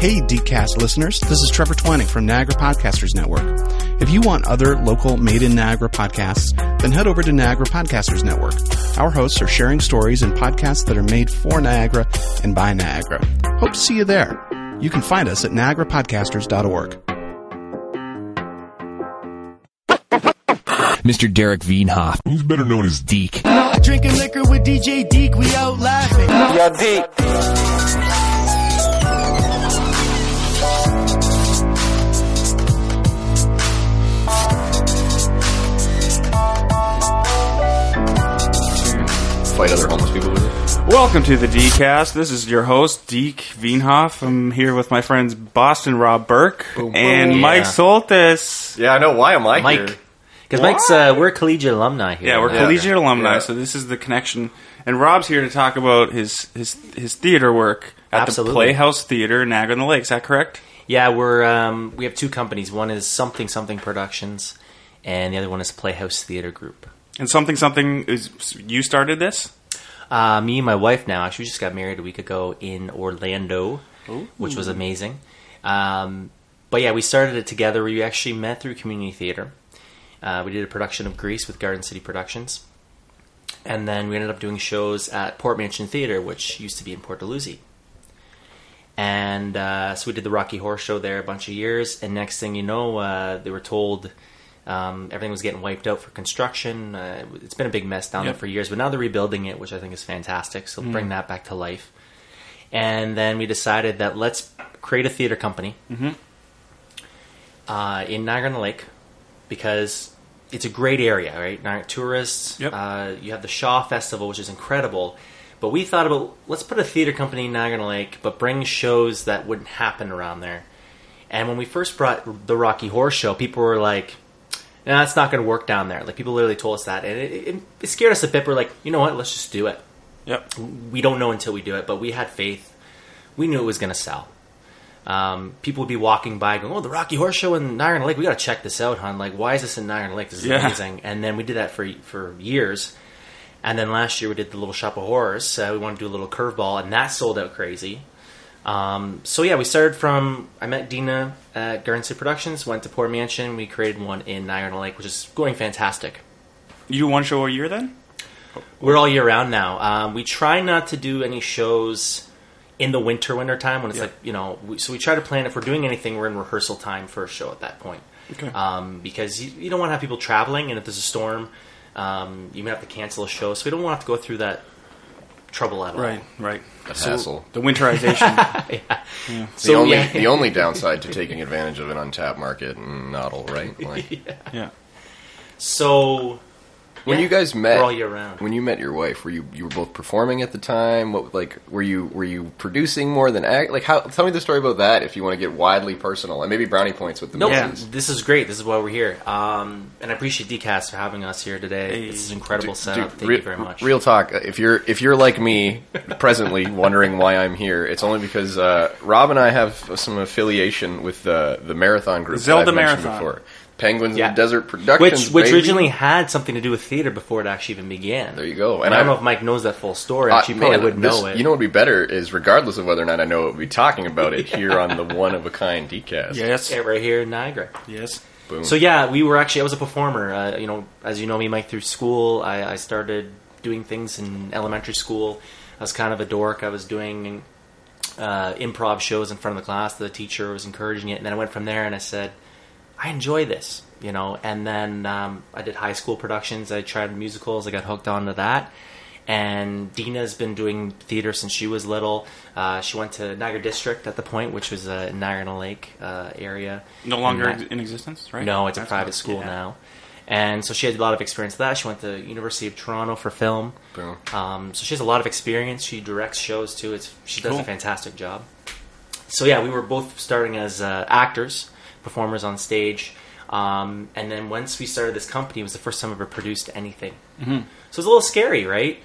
Hey, Deepcast listeners, this is Trevor Twining from Niagara Podcasters Network. If you want other local made in Niagara podcasts, then head over to Niagara Podcasters Network. Our hosts are sharing stories and podcasts that are made for Niagara and by Niagara. Hope to see you there. You can find us at niagarapodcasters.org. Mr. Derek Wienhoff. He's better known as Deke. Drinking liquor with DJ Deke, we out laughing. Yo, Deke. Fight other homeless people with it. Welcome to the Dcast. This is your host, Deke Wienhoff. I'm here with my friends Boston Rob Burke and boom. Mike Yeah. Soltis. Yeah, I know. Why am I here? Mike. Because Mike's, uh, we're collegiate alumni here. Yeah, we're Yeah. collegiate alumni, Yeah. so this is the connection. And Rob's here to talk about his his his theater work at Absolutely. the Playhouse Theater, Niagara on the Lake. Is that correct? Yeah, we're um, we have two companies. One is Something Something Productions, and the other one is Playhouse Theater Group. And something something is you started this? Uh, me and my wife now actually we just got married a week ago in Orlando, which was amazing. Um, but yeah, we started it together. We actually met through community theater. Uh, we did a production of Grease with Garden City Productions, and then we ended up doing shows at Port Mansion Theater, which used to be in Port Dalhousie. And uh, so we did the Rocky Horror Show there a bunch of years. And next thing you know, uh, they were told um, everything was getting wiped out for construction. Uh, it's been a big mess down Yep. there for years, but now they're rebuilding it, which I think is fantastic. So bring that back to life. And then we decided that let's create a theater company uh, in Niagara on the Lake because it's a great area, right? Niagara tourists. Yep. Uh, you have the Shaw Festival, which is incredible. But we thought about let's put a theater company in Niagara on the Lake, but bring shows that wouldn't happen around there. And when we first brought the Rocky Horror Show, people were like, "No, that's not going to work down there." Like people literally told us that, and it, it, it scared us a bit. We're like, you know what? Let's just do it Yep. we don't know until we do it, but we had faith. We knew it was going to sell. Um, people would be walking by going, "Oh, the Rocky Horse Show in Niagara Lake. We got to check this out, hon. Like, why is this in Niagara Lake? This is Yeah. amazing." And then we did that for for years. And then last year we did the Little Shop of Horrors. Uh, we wanted to do a little curveball, and that sold out crazy. Um, so yeah, we started from I met Dina at City Productions, went to Port Mansion. We created one in Niagara Lake, which is going fantastic. You do one show a year then? We're all year round now. Um, we try not to do any shows in the winter winter time when it's Yeah. like you know. We, so we try to plan if we're doing anything, we're in rehearsal time for a show at that point. Okay. Um, because you, you don't want to have people traveling, and if there's a storm, um, you may have to cancel a show. So we don't want to go through that trouble at all. Right, right. A hassle. The winterization. The So only yeah. the only downside to taking advantage of an untapped market, not all right. Like, yeah. So when yeah, you guys met, we're all year round. when you met your wife, were you you were both performing at the time? What like were you were you producing more than act? Like how? Tell me the story about that if you want to get widely personal, and maybe brownie points with the Nope, misses. this is great. This is why we're here. Um, and I appreciate DCAS for having us here today. Hey. this is an incredible setup. Dude, Thank re- you very much. Real talk. If you're if you're like me, presently wondering why I'm here, it's only because uh, Rob and I have some affiliation with the the marathon group. that Zelda I've Marathon. before. Penguins Yeah. of the Desert Productions, which which baby. originally had something to do with theater before it actually even began. There you go. And And I don't know if Mike knows that full story. Uh, Actually, probably man, would this- know it. You know what would be better is, regardless of whether or not I know it, would be talking about it here on the one of a kind decast. Yes. Yeah, right here in Niagara. Yes. Boom. So yeah, we were actually. I was a performer. Uh, you know, as you know me, Mike, through school, I, I started doing things in elementary school. I was kind of a dork. I was doing uh, improv shows in front of the class. The teacher was encouraging it, and then I went from there and I said, I enjoy this, you know. And then um, I did high school productions. I tried musicals. I got hooked onto that. And Dina's been doing theater since she was little. Uh, she went to Niagara District at the point, which was uh, in Niagara on Lake uh, area. No longer And ex- in existence, right? no, it's a private school yeah. now. And so she had a lot of experience with that. She went to University of Toronto for film. Boom. Um, so she has a lot of experience. She directs shows too. It's she does Cool. a fantastic job. So yeah, we were both starting as uh, actors, performers on stage. Um, and then once we started this company, it was the first time I ever produced anything. Mm-hmm. So it's a little scary, right?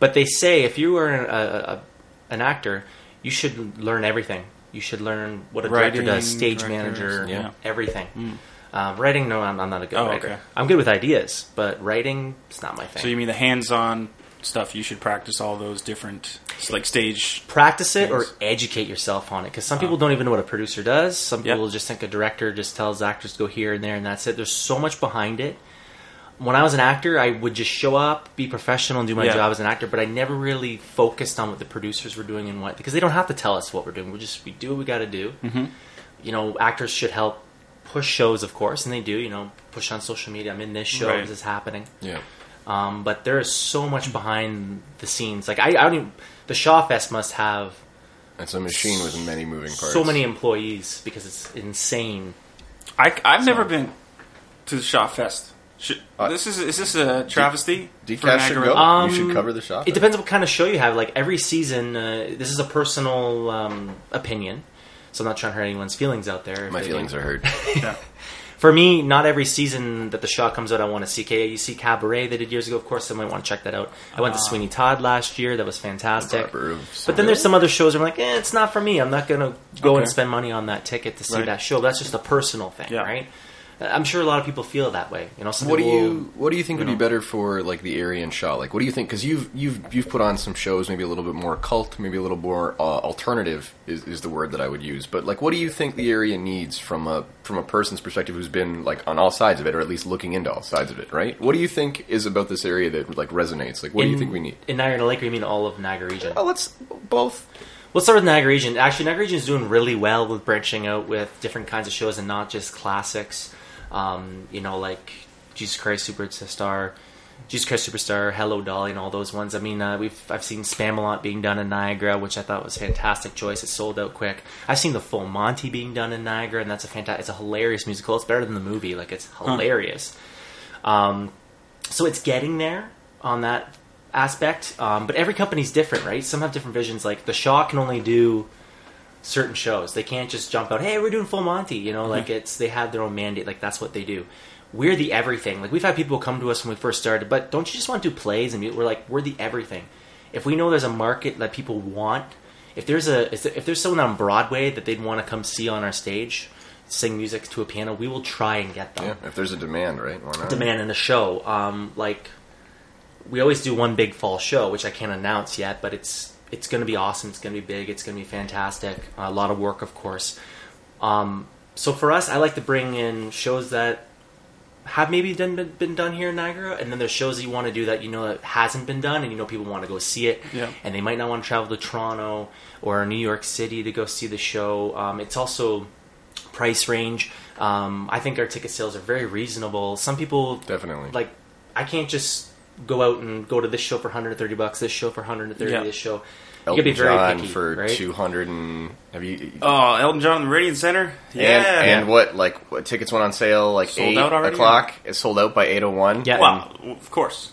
But they say if you are an, a, a, an actor, you should learn everything. You should learn what a director does, stage manager, yeah. everything. Um, writing, no, I'm, I'm not a good Oh, writer. okay. I'm good with ideas, but writing is not my thing. So you mean the hands-on stuff, you should practice all those different like stage. practice it or educate yourself on it because some people don't even know what a producer does some Yep. people just think a director just tells actors to go here and there and that's it there's so much behind it when i was an actor i would just show up be professional and do my Yeah. job as an actor but i never really focused on what the producers were doing and what because they don't have to tell us what we're doing we just we do what we got to do Mm-hmm. you know actors should help push shows of course and they do you know push on social media i'm in this show Right. this is happening Yeah. Um, but there is so much behind the scenes. Like I, I don't even. The Shaw Fest must have It's a machine with many moving parts. so many employees because it's insane. I, I've never been to the Shaw Fest. Should, Uh, this is is this a travesty? for Decaf should go. Um, you should cover the shop. It depends what kind of show you have. Like every season, uh, this is a personal um, opinion, so I'm not trying to hurt anyone's feelings out there. if My they- feelings are hurt. Yeah. For me, not every season that the Shaw comes out, I want to see. Okay, you see Cabaret they did years ago. Of course, I might want to check that out. I went to Ah. Sweeney Todd last year. That was fantastic. But then there's some other shows where I'm like, eh, it's not for me. I'm not gonna go and spend money on that ticket to see Right. that show. That's just a personal thing, Yeah. right? I'm sure a lot of people feel that way. You know, What do you What do you think would know. be better for like the area and Shaw? Like, what do you think? Because you've you've you've put on some shows, maybe a little bit more cult, maybe a little more uh, alternative is, is the word that I would use. But like, what do you think the area needs from a from a person's perspective who's been like on all sides of it, or at least looking into all sides of it? Right? What do you think is about this area that like resonates? Like, what do you think we need? in Niagara Lake? Or you mean all of Niagara region? Oh, let's both. Let's start with Niagara region. Actually, Niagara region is doing really well with branching out with different kinds of shows and not just classics. Um, you know, like Jesus Christ Superstar, Jesus Christ Superstar, Hello Dolly, and all those ones. I mean, uh, we've I've seen Spamalot being done in Niagara, which I thought was a fantastic choice. It sold out quick. I've seen the Full Monty being done in Niagara, and that's a fantastic. It's a hilarious musical. It's better than the movie. Like it's hilarious. Um, so it's getting there on that aspect. Um, but every company's different, right? Some have different visions. Like the Shaw can only do certain shows. They can't just jump out, "Hey, we're doing Full Monty." You know, like it's they have their own mandate. Like that's what they do. We're the everything. Like we've had people come to us when we first started, but don't you just want to do plays? And we're like, we're the everything. If we know there's a market that people want, if there's a if there's someone on Broadway that they'd want to come see on our stage, sing music to a piano, we will try and get them Yeah, if there's a demand, right? Why not? demand in a show. Um, like we always do one big fall show, which I can't announce yet, but it's it's going to be awesome. It's going to be big. It's going to be fantastic. a lot of work, of course. Um, so for us, I like to bring in shows that have maybe done, been, been done here in Niagara, and then there's shows that you want to do that you know that hasn't been done, and you know people want to go see it, Yeah. and they might not want to travel to Toronto or New York City to go see the show. Um, it's also price range. Um, I think our ticket sales are very reasonable. Some people Definitely. like I can't just go out and go to this show for 130 bucks, this show for 130, Yeah. this show. Elton you gotta be very John picky, for right? two hundred and have you? Oh, Elton John, in the Meridian Center. Yeah, And, and what like what tickets went on sale like Sold eight out already, o'clock? It sold out by eight oh one. Yeah. Well, of course.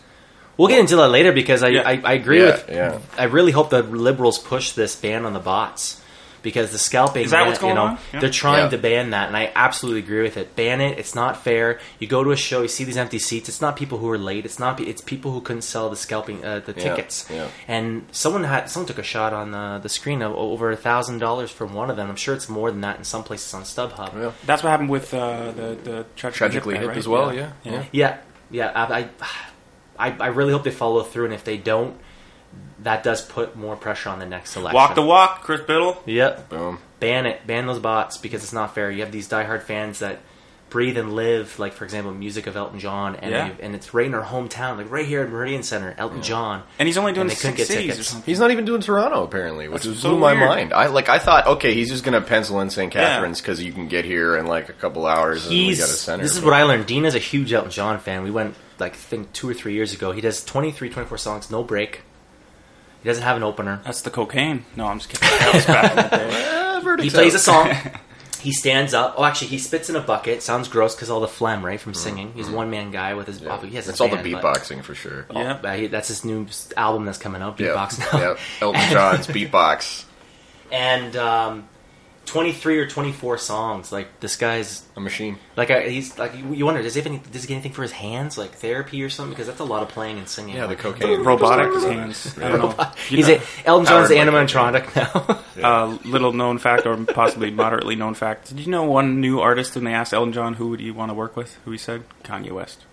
We'll get into that later because I, Yeah. I, I agree Yeah, with. yeah. I really hope the liberals push this ban on the bots because the scalping. Is that what's you know, on? Yeah. They're trying Yeah. to ban that, and I absolutely agree with it. Ban it. It's not fair. You go to a show, you see these empty seats. It's not people who are late. It's not. It's people who couldn't sell the scalping uh, the Yeah, tickets. yeah. And someone had someone took a shot on the the screen of over a thousand dollars from one of them. I'm sure it's more than that in some places on StubHub. Yeah. That's what happened with uh, the the tragically, Tragically guy, hip right? as well. Yeah, yeah. Yeah, yeah. I, I, I really hope they follow through, and if they don't, that does put more pressure on the next election. Walk the walk, Chris Bittle. Yep. Boom. Ban it. Ban those bots because it's not fair. You have these diehard fans that breathe and live, like for example, music of Elton John, and Yeah. they- and it's right in our hometown, like right here at Meridian Center, Elton John. And he's only doing they couldn't six get cities or tickets. something. He's not even doing Toronto apparently, which That's is so blew my weird. mind. I like I thought, okay, he's just gonna pencil in St. Catharines because you can get here in like a couple hours and we He's got a center. this is what I learned. Dean is a huge Elton John fan. We went like I think two or three years ago. He does 23, 24 songs, no break. He doesn't have an opener. That's the cocaine. No, I'm just kidding. That was back in the day. Ah, He plays a song. he stands up. Oh, actually, he spits in a bucket. Sounds gross because all the phlegm, right, from singing. He's one man guy with his. Yeah. He has his It's all the band, but- beatboxing for sure. Oh, Yeah. uh, he- that's his new s- album that's coming out, Yeah, Beatbox now. yeah. Elton John's beatbox, And um, 23 or 24 songs. Like, this guy's. a machine. Like, I, he's. like You you wonder, does he, have any, does he get anything for his hands? Like, therapy or something? Because that's a lot of playing and singing. Yeah, the cocaine. Robotic his hands. I don't know. You He's know, a, Elton John's Powered by animatronic now. uh, little known fact, or possibly moderately known fact. Did you know one new artist when they asked Elton John who would he want to work with? Who he said Kanye West.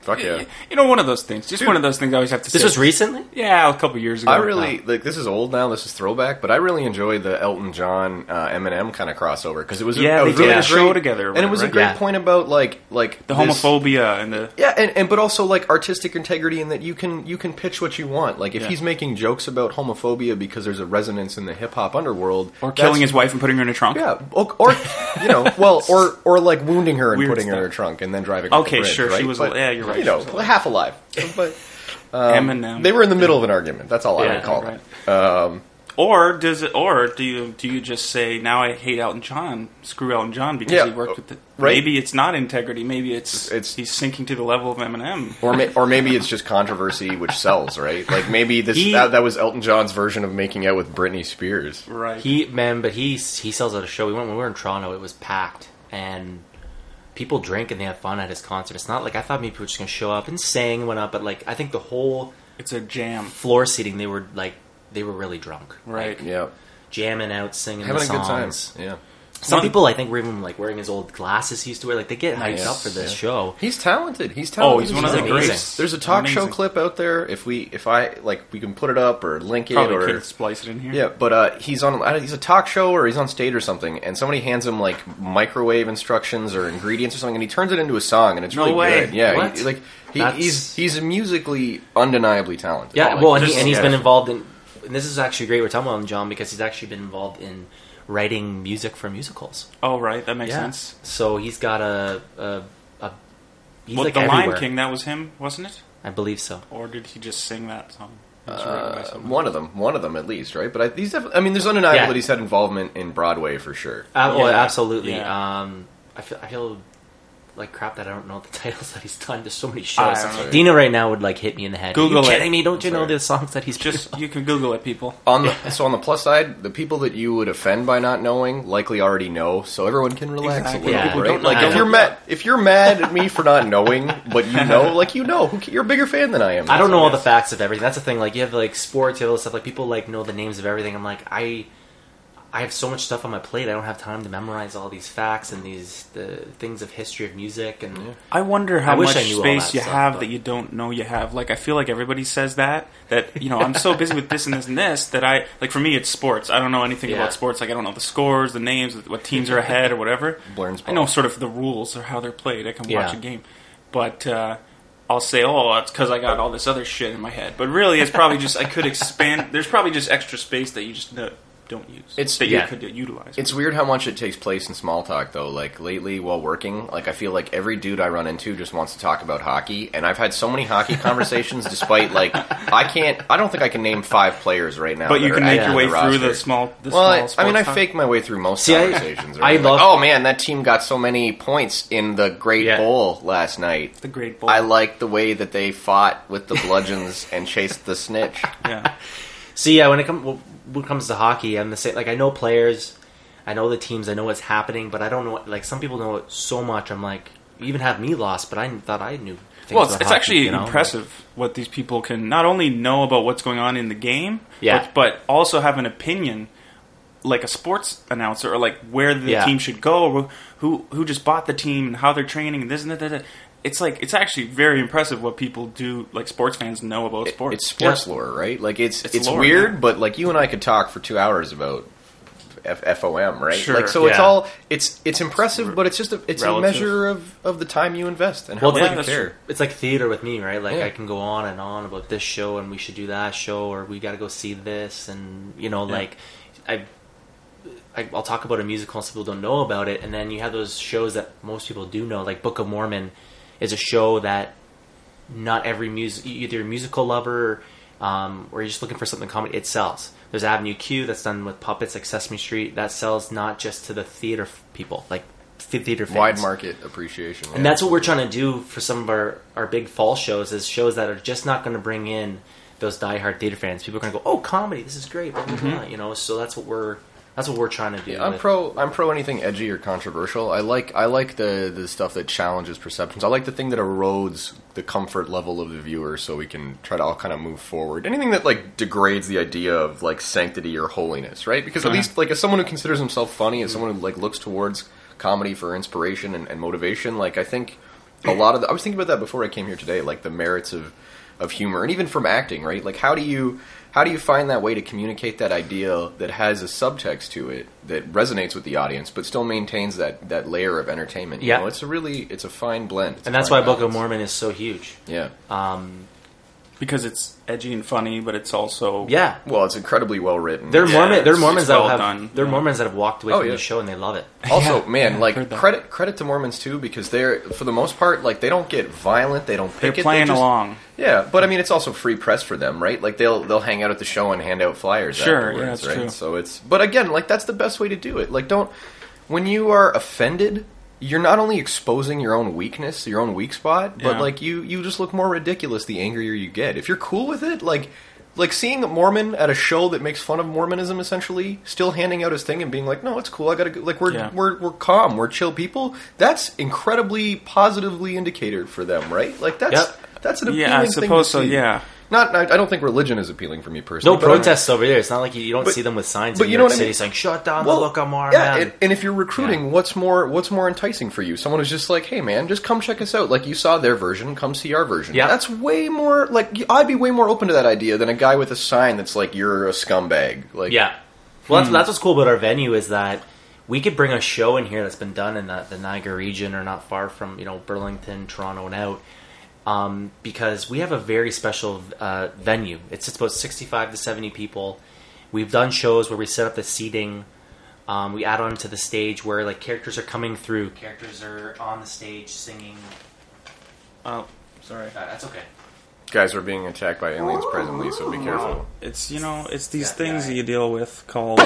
Fuck yeah. You know, one of those things. Just one of those things I always have to This say. was recently. Yeah, a couple years ago. I really like this is old now. This is throwback, but I really enjoyed the Elton John uh, Eminem kind of crossover because it was a- Yeah, a they really did a great- show together or and it was a whatever, great right? Yeah. point about like like the this- homophobia and the Yeah, and, and but also like artistic integrity in that you can you can pitch what you want. Like if Yeah. he's making jokes about homophobia because there's a resonance in the hip hop underworld, or killing his wife and putting her in a trunk. Yeah, or, or you know, well, or or like wounding her and Weird putting her in her stuff. trunk and then driving. off the Okay, bridge, sure, she right? was- But, yeah, you're right, You know, she alive. half alive, but Eminem. they were in the middle of an argument. That's all I would call right. it. Um, Or does it? Or do you do you just say now I hate Elton John? Screw Elton John because Yeah, he worked with the. right. Maybe it's not integrity. Maybe it's It's- it's he's sinking to the level of Eminem. or may, or maybe it's just controversy which sells, right? Like maybe this He- that, that was Elton John's version of making out with Britney Spears. Right. He man, but he he sells at a show. We went when we were in Toronto. It was packed, and people drink and they have fun at his concert. It's not like I thought maybe people were just gonna show up and sing and went up, but like I think the whole it's a jam. floor seating they were like they were really drunk, Right. Like, Yeah, jamming out, singing having the a good time. songs. Yeah. Some people I think were even like wearing his old glasses he used to wear. Like they get hyped up for this Yeah. show. He's talented. He's talented. Oh, talented. he's one of the amazing. greats. There's a talk show Amazing. clip out there. If we, if I like, we can put it up or link it Probably or could splice it in here. yeah. But uh, he's on. I don't- He's a talk show or he's on stage or something, and somebody hands him like microwave instructions or ingredients or something, and he turns it into a song, and it's No really way. good. Yeah, What? he, like he, That's- he's he's musically undeniably talented. Yeah, Like, well, and, he, just- and he's yeah. been involved in. And this is actually great. We're talking about him, John, because he's actually been involved in writing music for musicals. Oh, right. That makes yeah. sense. So he's got a a. a he's Well, like the everywhere. Lion King, that was him, wasn't it? I believe so. Or did he just sing that song? It was by Uh, someone. one of them, one of them at least, right? But I, he's def- I mean, there's undeniable Yeah. that he's had involvement in Broadway for sure. Uh, well, Yeah. absolutely. Yeah. Um, I feel I feel like crap that I don't know the titles that he's done. There's so many I shows. don't know. Dina right now would like hit me in the head. Google Are you it. kidding me? Don't you know the songs that he's Just you can Google it, people. On the, so on the plus side, the people that you would offend by not knowing likely already know, so everyone can relax Exactly. a little Yeah. bit, People right? don't Like how if to- you're mad, if you're mad at me for not knowing, but you know, like you know, who, ca- you're a bigger fan than I am. I don't know all the facts of everything. That's the thing. Like you have like sports, you have all this stuff. Like people like know the names of everything. I'm like I, I have so much stuff on my plate. I don't have time to memorize all these facts and these the things of history of music and I wonder how I much I space you stuff, have but- that you don't know you have. Like I feel like everybody says that. That you know, I'm so busy with this and this and this that I like. For me, it's sports. I don't know anything Yeah. about sports. Like I don't know the scores, the names, what teams are ahead or whatever. Blurns I know sort of the rules or how they're played. I can watch a game, but uh, I'll say, "Oh, that's because I got all this other shit in my head." But really, it's probably just I could expand. There's probably just extra space that you just no, don't use. It's- that yeah. you could utilize. It's weird how much it takes place in small talk, though. Like lately, while working, like I feel like every dude I run into just wants to talk about hockey, and I've had so many hockey conversations. despite like, I can't, I don't think I can name five players right now. but you can make your in way through the small. The Well, I, small I mean, I sports fake my way through most See, I- conversations. I right? love- like, oh man, that team got so many points in the Great Yeah. Bowl last night. The Great Bowl. I like the way that they fought with the bludgeons and chased the snitch. Yeah. See, yeah, when it comes when it comes to hockey, I'm the same. Like I know players, I know the teams, I know what's happening, but I don't know. Like some people know it so much. I'm like, you even have me lost, but I thought I knew. Well, it's, it's hockey, actually you know? impressive what these people can not only know about what's going on in the game, Yeah. but, but also have an opinion, like a sports announcer, or like where the Yeah. team should go, or who who just bought the team, and how they're training, and this and that. that, that. It's like it's actually very impressive what people do, like sports fans know about sports. It's sports Yeah. lore, right? Like it's It's it's, lore, weird, yeah. but like you and I could talk for two hours about F- FOM, right? Sure, like so, it's all it's it's impressive, but it's just a, it's Relative. a measure of, of the time you invest and how Well, much yeah, you care. It's like theater with me, right? Like Yeah. I can go on and on about this show, and we should do that show, or we got to go see this, and you know, like I, I, I'll talk about a musical, and some people don't know about it, and then you have those shows that most people do know, like Book of Mormon, is a show that not every music, either a musical lover, um, or you're just looking for something comedy, it sells. There's Avenue Q that's done with puppets like Sesame Street that sells not just to the theater people, like th- theater fans. Wide market appreciation, And that's what we're trying to do for some of our, our big fall shows is shows that are just not going to bring in those diehard theater fans. People are going to go, "Oh, comedy, this is great," blah," you know. So that's what we're that's what we're trying to do. Yeah, I'm with- pro. I'm pro anything edgy or controversial. I like. I like the the stuff that challenges perceptions. I like the thing that erodes the comfort level of the viewer, so we can try to all kind of move forward. Anything that like degrades the idea of like sanctity or holiness, right? Because at uh-huh. least like as someone who considers himself funny, as someone who like looks towards comedy for inspiration and, and motivation, like I think a lot of the, I was thinking about that before I came here today, like the merits of of humor and even from acting, right? Like how do you how do you find that way to communicate that idea that has a subtext to it that resonates with the audience but still maintains that that layer of entertainment? You Yeah. know, it's a really it's a fine blend. It's and that's why Book of. Mormon is so huge. Yeah. Um, because it's edgy and funny, but it's also yeah, Well, it's incredibly well written. there are Yeah, Mormon, there are Mormons it's that well have done. there are Yeah. Mormons that have walked away Oh, from yeah. the show and they love it. Also, man, like credit credit to Mormons too because they're for the most part like they don't get violent, they don't they're pick it, playing they just, along. Yeah, but I mean it's also free press for them, right? Like they'll they'll hang out at the show and hand out flyers Sure, afterwards, yeah, that's right? true. So it's but again, like that's the best way to do it. Like don't when you are offended, you're not only exposing your own weakness, your own weak spot, but Yeah. like you you just look more ridiculous the angrier you get. If you're cool with it, like like seeing a Mormon at a show that makes fun of Mormonism, essentially, still handing out his thing and being like, "No, it's cool. I gotta go. like we're Yeah. we're we're calm, we're chill people." That's incredibly positively indicator for them, right? Like that's Yep. that's an appealing Yeah, I thing to suppose so. see. Yeah, Not, I I don't think religion is appealing for me personally. No but I'm- protests over there. It's not like you, you don't But- see them with signs but in you New know York what I City mean? saying "Shut down Well, the Mormon." Yeah, and, and if you're recruiting, what's more what's more enticing for you? Someone who's just like, "Hey, man, just come check us out." Like you saw their version, come see our version. Yeah. that's way more like I'd be way more open to that idea than a guy with a sign that's like, "You're a scumbag." Like, Yeah. Well, that's, hmm. that's what's cool about our venue is that we could bring a show in here that's been done in the, the Niagara region or not far from you know Burlington, Toronto, and out. Um, because we have a very special uh, venue. It sits about sixty-five to seventy people. We've done shows where we set up the seating. Um, we add on to the stage where like characters are coming through. Characters are on the stage singing. oh, sorry. Uh, that's okay. guys are being attacked by aliens presently, so be careful. It's you know, it's these That things that you deal with called.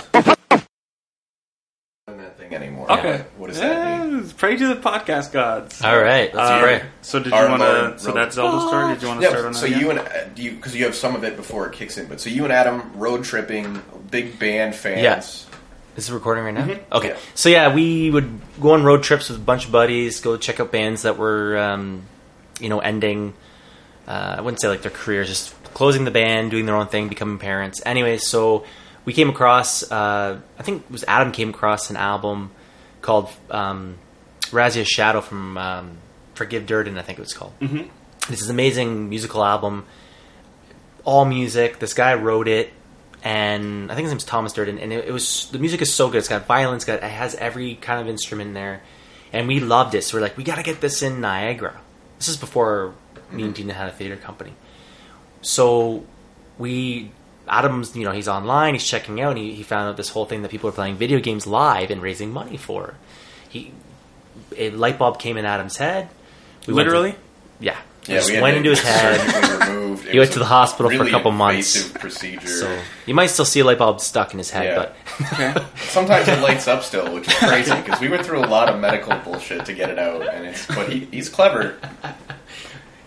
that thing anymore. Okay, What does that mean? Pray to the podcast gods. All right, let's Um, pray. So did Our you want to? So wrote- that Zelda story. Did you want to start Yeah, on so that? you again? and uh, do you because you have some of it before it kicks in, but so you and Adam road tripping, big band fans. Yes. Is it recording right now? Okay. Mm-hmm. Yeah. So yeah, we would go on road trips with a bunch of buddies, go check out bands that were, um, you know, ending. Uh, I wouldn't say like their careers, just closing the band, doing their own thing, becoming parents. Anyway, so we came across. Uh, I think it was Adam came across an album called um, Razia's Shadow from um, Forgive Durden, I think it was called. Mm-hmm. This is amazing musical album, all music. This guy wrote it, and I think his name's Thomas Durden. And it, it was the music is so good. It's got violence, got it has every kind of instrument in there, and we loved it. So we're like, we got to get this in Niagara. This is before me and Dina had a theater company. So we Adam's, you know, he's online, he's checking out, and he, he found out this whole thing that people are playing video games live and raising money for. He a light bulb came in Adam's head. We went to- Literally? yeah. Yeah, just we went into his head. surgically removed. It He went to the hospital for a couple months. Procedure. So you might still see a light bulb stuck in his head, Yeah. but Okay. Sometimes it lights up still, which is crazy because we went through a lot of medical bullshit to get it out, and it's. But he, he's clever.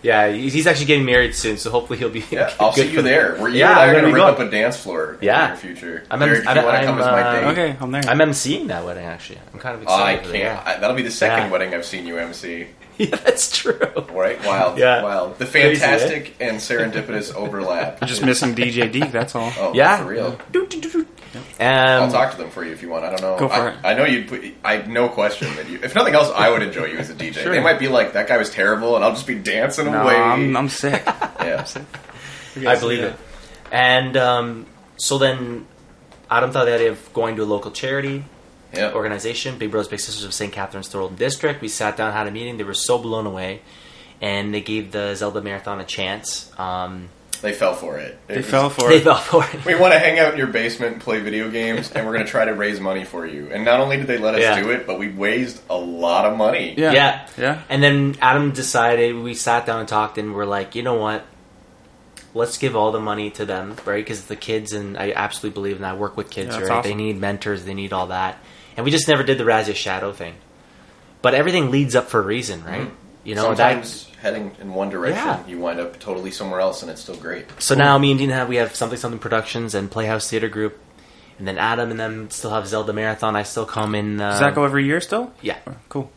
Yeah, he's he's actually getting married soon, so hopefully he'll be. Yeah, I'll good see you for- there. We're you Yeah, and I I'm are gonna going to be rip up a dance floor Yeah. in the future. I'm- Derek, if you I'm- want to come as I'm, my uh, date. Okay, I'm there. I'm emceeing that wedding actually. I'm kind of Oh, I excited. for that, can't. I, that'll be the second Yeah. wedding I've seen you MC. Yeah, that's true. Right? Wild. Yeah. Wild. The Crazy, eh? fantastic and serendipitous overlap. Just missing DJ Deke. That's all. Oh, Yeah. for real. Um, I'll talk to them for you if you want. I don't know. Go for I, it. I know you'd put. I no question that you. If nothing else, I would enjoy you as a DJ. Sure. They might be like that guy was terrible, and I'll just be dancing No, away. I'm, I'm sick. yeah. I believe it. And um, so then Adam thought the idea of going to a local charity Yeah. organization, Big Brothers Big Sisters of St. Catharines Thorold District. We sat down, had a meeting. They were so blown away, and they gave the Zelda Marathon a chance. Um, They fell for it. It They was- fell for they it. fell for it. We want to hang out in your basement and play video games, and we're going to try to raise money for you. And not only did they let us Yeah. do it, but we raised a lot of money. Yeah. Yeah. Yeah. And then Adam decided, we sat down and talked, and we're like, you know what? Let's give all the money to them, right? Because the kids, and I absolutely believe in that. I work with kids, Yeah, that's right? They awesome. need mentors, they need all that. And we just never did the Razia Shadow thing. But everything leads up for a reason, right? Mm-hmm. You know, that. Sometimes heading in one direction, Yeah. you wind up totally somewhere else, and it's still great. So now me and Dean have we have something something productions and Playhouse Theater Group, and then Adam and them still have Zelda Marathon. I still come in. Uh, Does that go every year still? Yeah, Cool.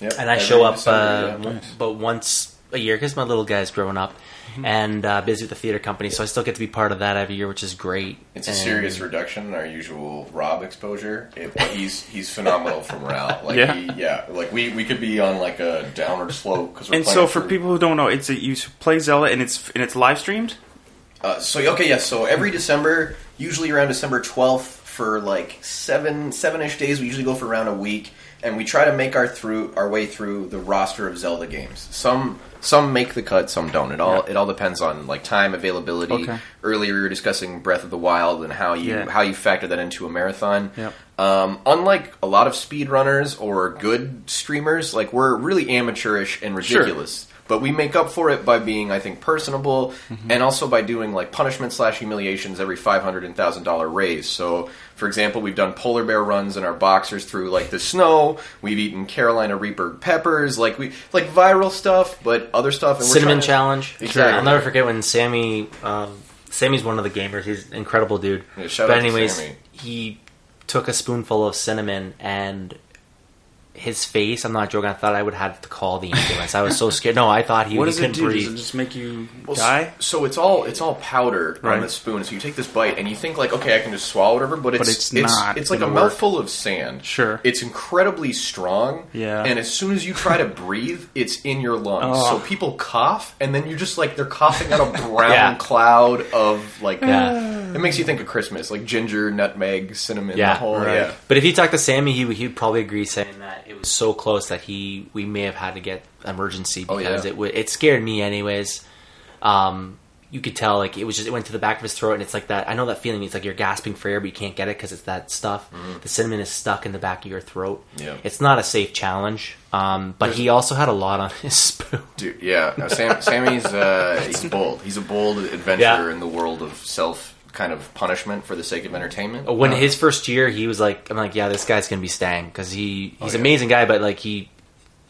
Yep. and I Every show up, December, uh, yeah. w- but once a year because my little guy's growing up Mm-hmm. and uh, busy with the theater company, so I still get to be part of that every year, which is great. It's a serious reduction in our usual Rob exposure. It, he's he's phenomenal from morale. Like Yeah. he, yeah, like we, we could be on like a downward slope because And so for through- people who don't know, it's a, you play Zelda and it's and it's live streamed. Uh, so okay, yes. so every December, usually around December twelfth, for like seven seven ish days, we usually go for around a week, and we try to make our through our way through the roster of Zelda games. Some some make the cut, some don't. It all it all depends on like time availability. Okay. Earlier, we were discussing Breath of the Wild and how you Yeah. how you factor that into a marathon. Yep. Um, unlike a lot of speedrunners or good streamers, like we're really amateurish and Sure. Ridiculous. But we make up for it by being, I think, personable, Mm-hmm. and also by doing like punishment slash humiliations every five hundred and thousand dollar raise. So, for example, we've done polar bear runs in our boxers through like the snow. We've eaten Carolina Reaper peppers, like we like viral stuff, but other stuff. And we're cinnamon to- challenge. Exactly. I'll never forget when Sammy. Um, Sammy's one of the gamers. He's an incredible dude. Yeah, shout but out to anyways, Sammy. he took a spoonful of cinnamon and his face. I'm not joking. I thought I would have to call the ambulance. I was so scared. No, I thought he, What he does it couldn't do? breathe. Does it just make you Well, die? So so it's all it's all powder Right. on the spoon. So you take this bite and you think like, okay, I can just swallow whatever, but it's it's it's not it's like a gonna work. mouthful of sand. Sure. it's incredibly strong. Yeah. and as soon as you try to breathe, it's in your lungs. Oh. So people cough, and then you're just like they're coughing out a brown Yeah. cloud of like. Yeah. It makes you think of Christmas, like ginger, nutmeg, cinnamon. Yeah, the whole, right. yeah. But if you talk to Sammy, he he'd probably agree, saying that it was so close that he we may have had to get emergency Oh, because yeah. it it scared me anyways. Um, you could tell like it was just it went to the back of his throat, and it's like that. I know that feeling. It's like you're gasping for air, but you can't get it because it's that stuff. The cinnamon is stuck in the back of your throat. Mm-hmm. Yeah. it's not a safe challenge. Um, but he also had a lot on his spoon. Dude, yeah. No, Sam, Sammy's uh, he's bold. He's a bold adventurer Yeah. in the world of self kind of punishment for the sake of entertainment. When Uh, his first year, he was like, "I'm like, yeah, this guy's gonna be staying because he he's yeah. an amazing guy, but like he."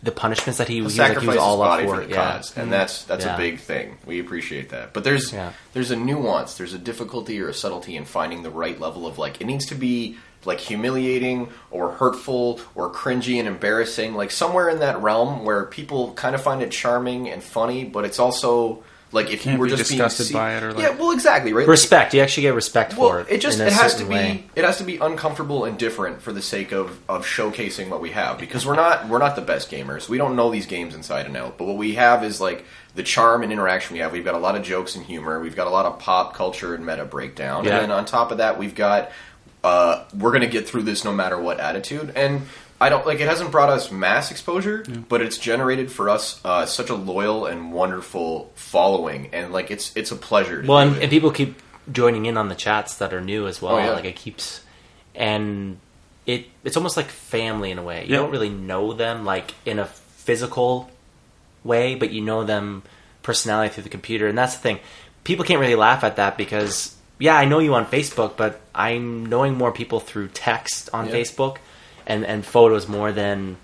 The punishments that he, he was like he was all up body for, for the yeah. cause, and that's that's Yeah. a big thing. We appreciate that, but there's Yeah. there's a nuance, there's a difficulty or a subtlety in finding the right level of like it needs to be like humiliating or hurtful or cringy and embarrassing, like somewhere in that realm where people kind of find it charming and funny, but it's also like if you Can't were just disgusted being by it or, like- yeah, well, exactly right. Like, respect. You actually get respect well, for it. it just in a it has to be way. it has to be uncomfortable and different for the sake of, of showcasing what we have because we're not we're not the best gamers. We don't know these games inside and out. But what we have is like the charm and interaction we have. We've got a lot of jokes and humor. We've got a lot of pop culture and meta breakdown. Yeah. And then on top of that, we've got uh, we're going to get through this no matter what attitude. And I don't like it hasn't brought us mass exposure, but it's generated for us uh, such a loyal and wonderful following, and like it's it's a pleasure. To Well, and, and people keep joining in on the chats that are new as well. Oh, yeah. Like it keeps, and it it's almost like family in a way. You Yeah. don't really know them like in a physical way, but you know them personality through the computer, and that's the thing. People can't really laugh at that because yeah, I know you on Facebook, but I'm knowing more people through text on Yeah. Facebook and and photos more than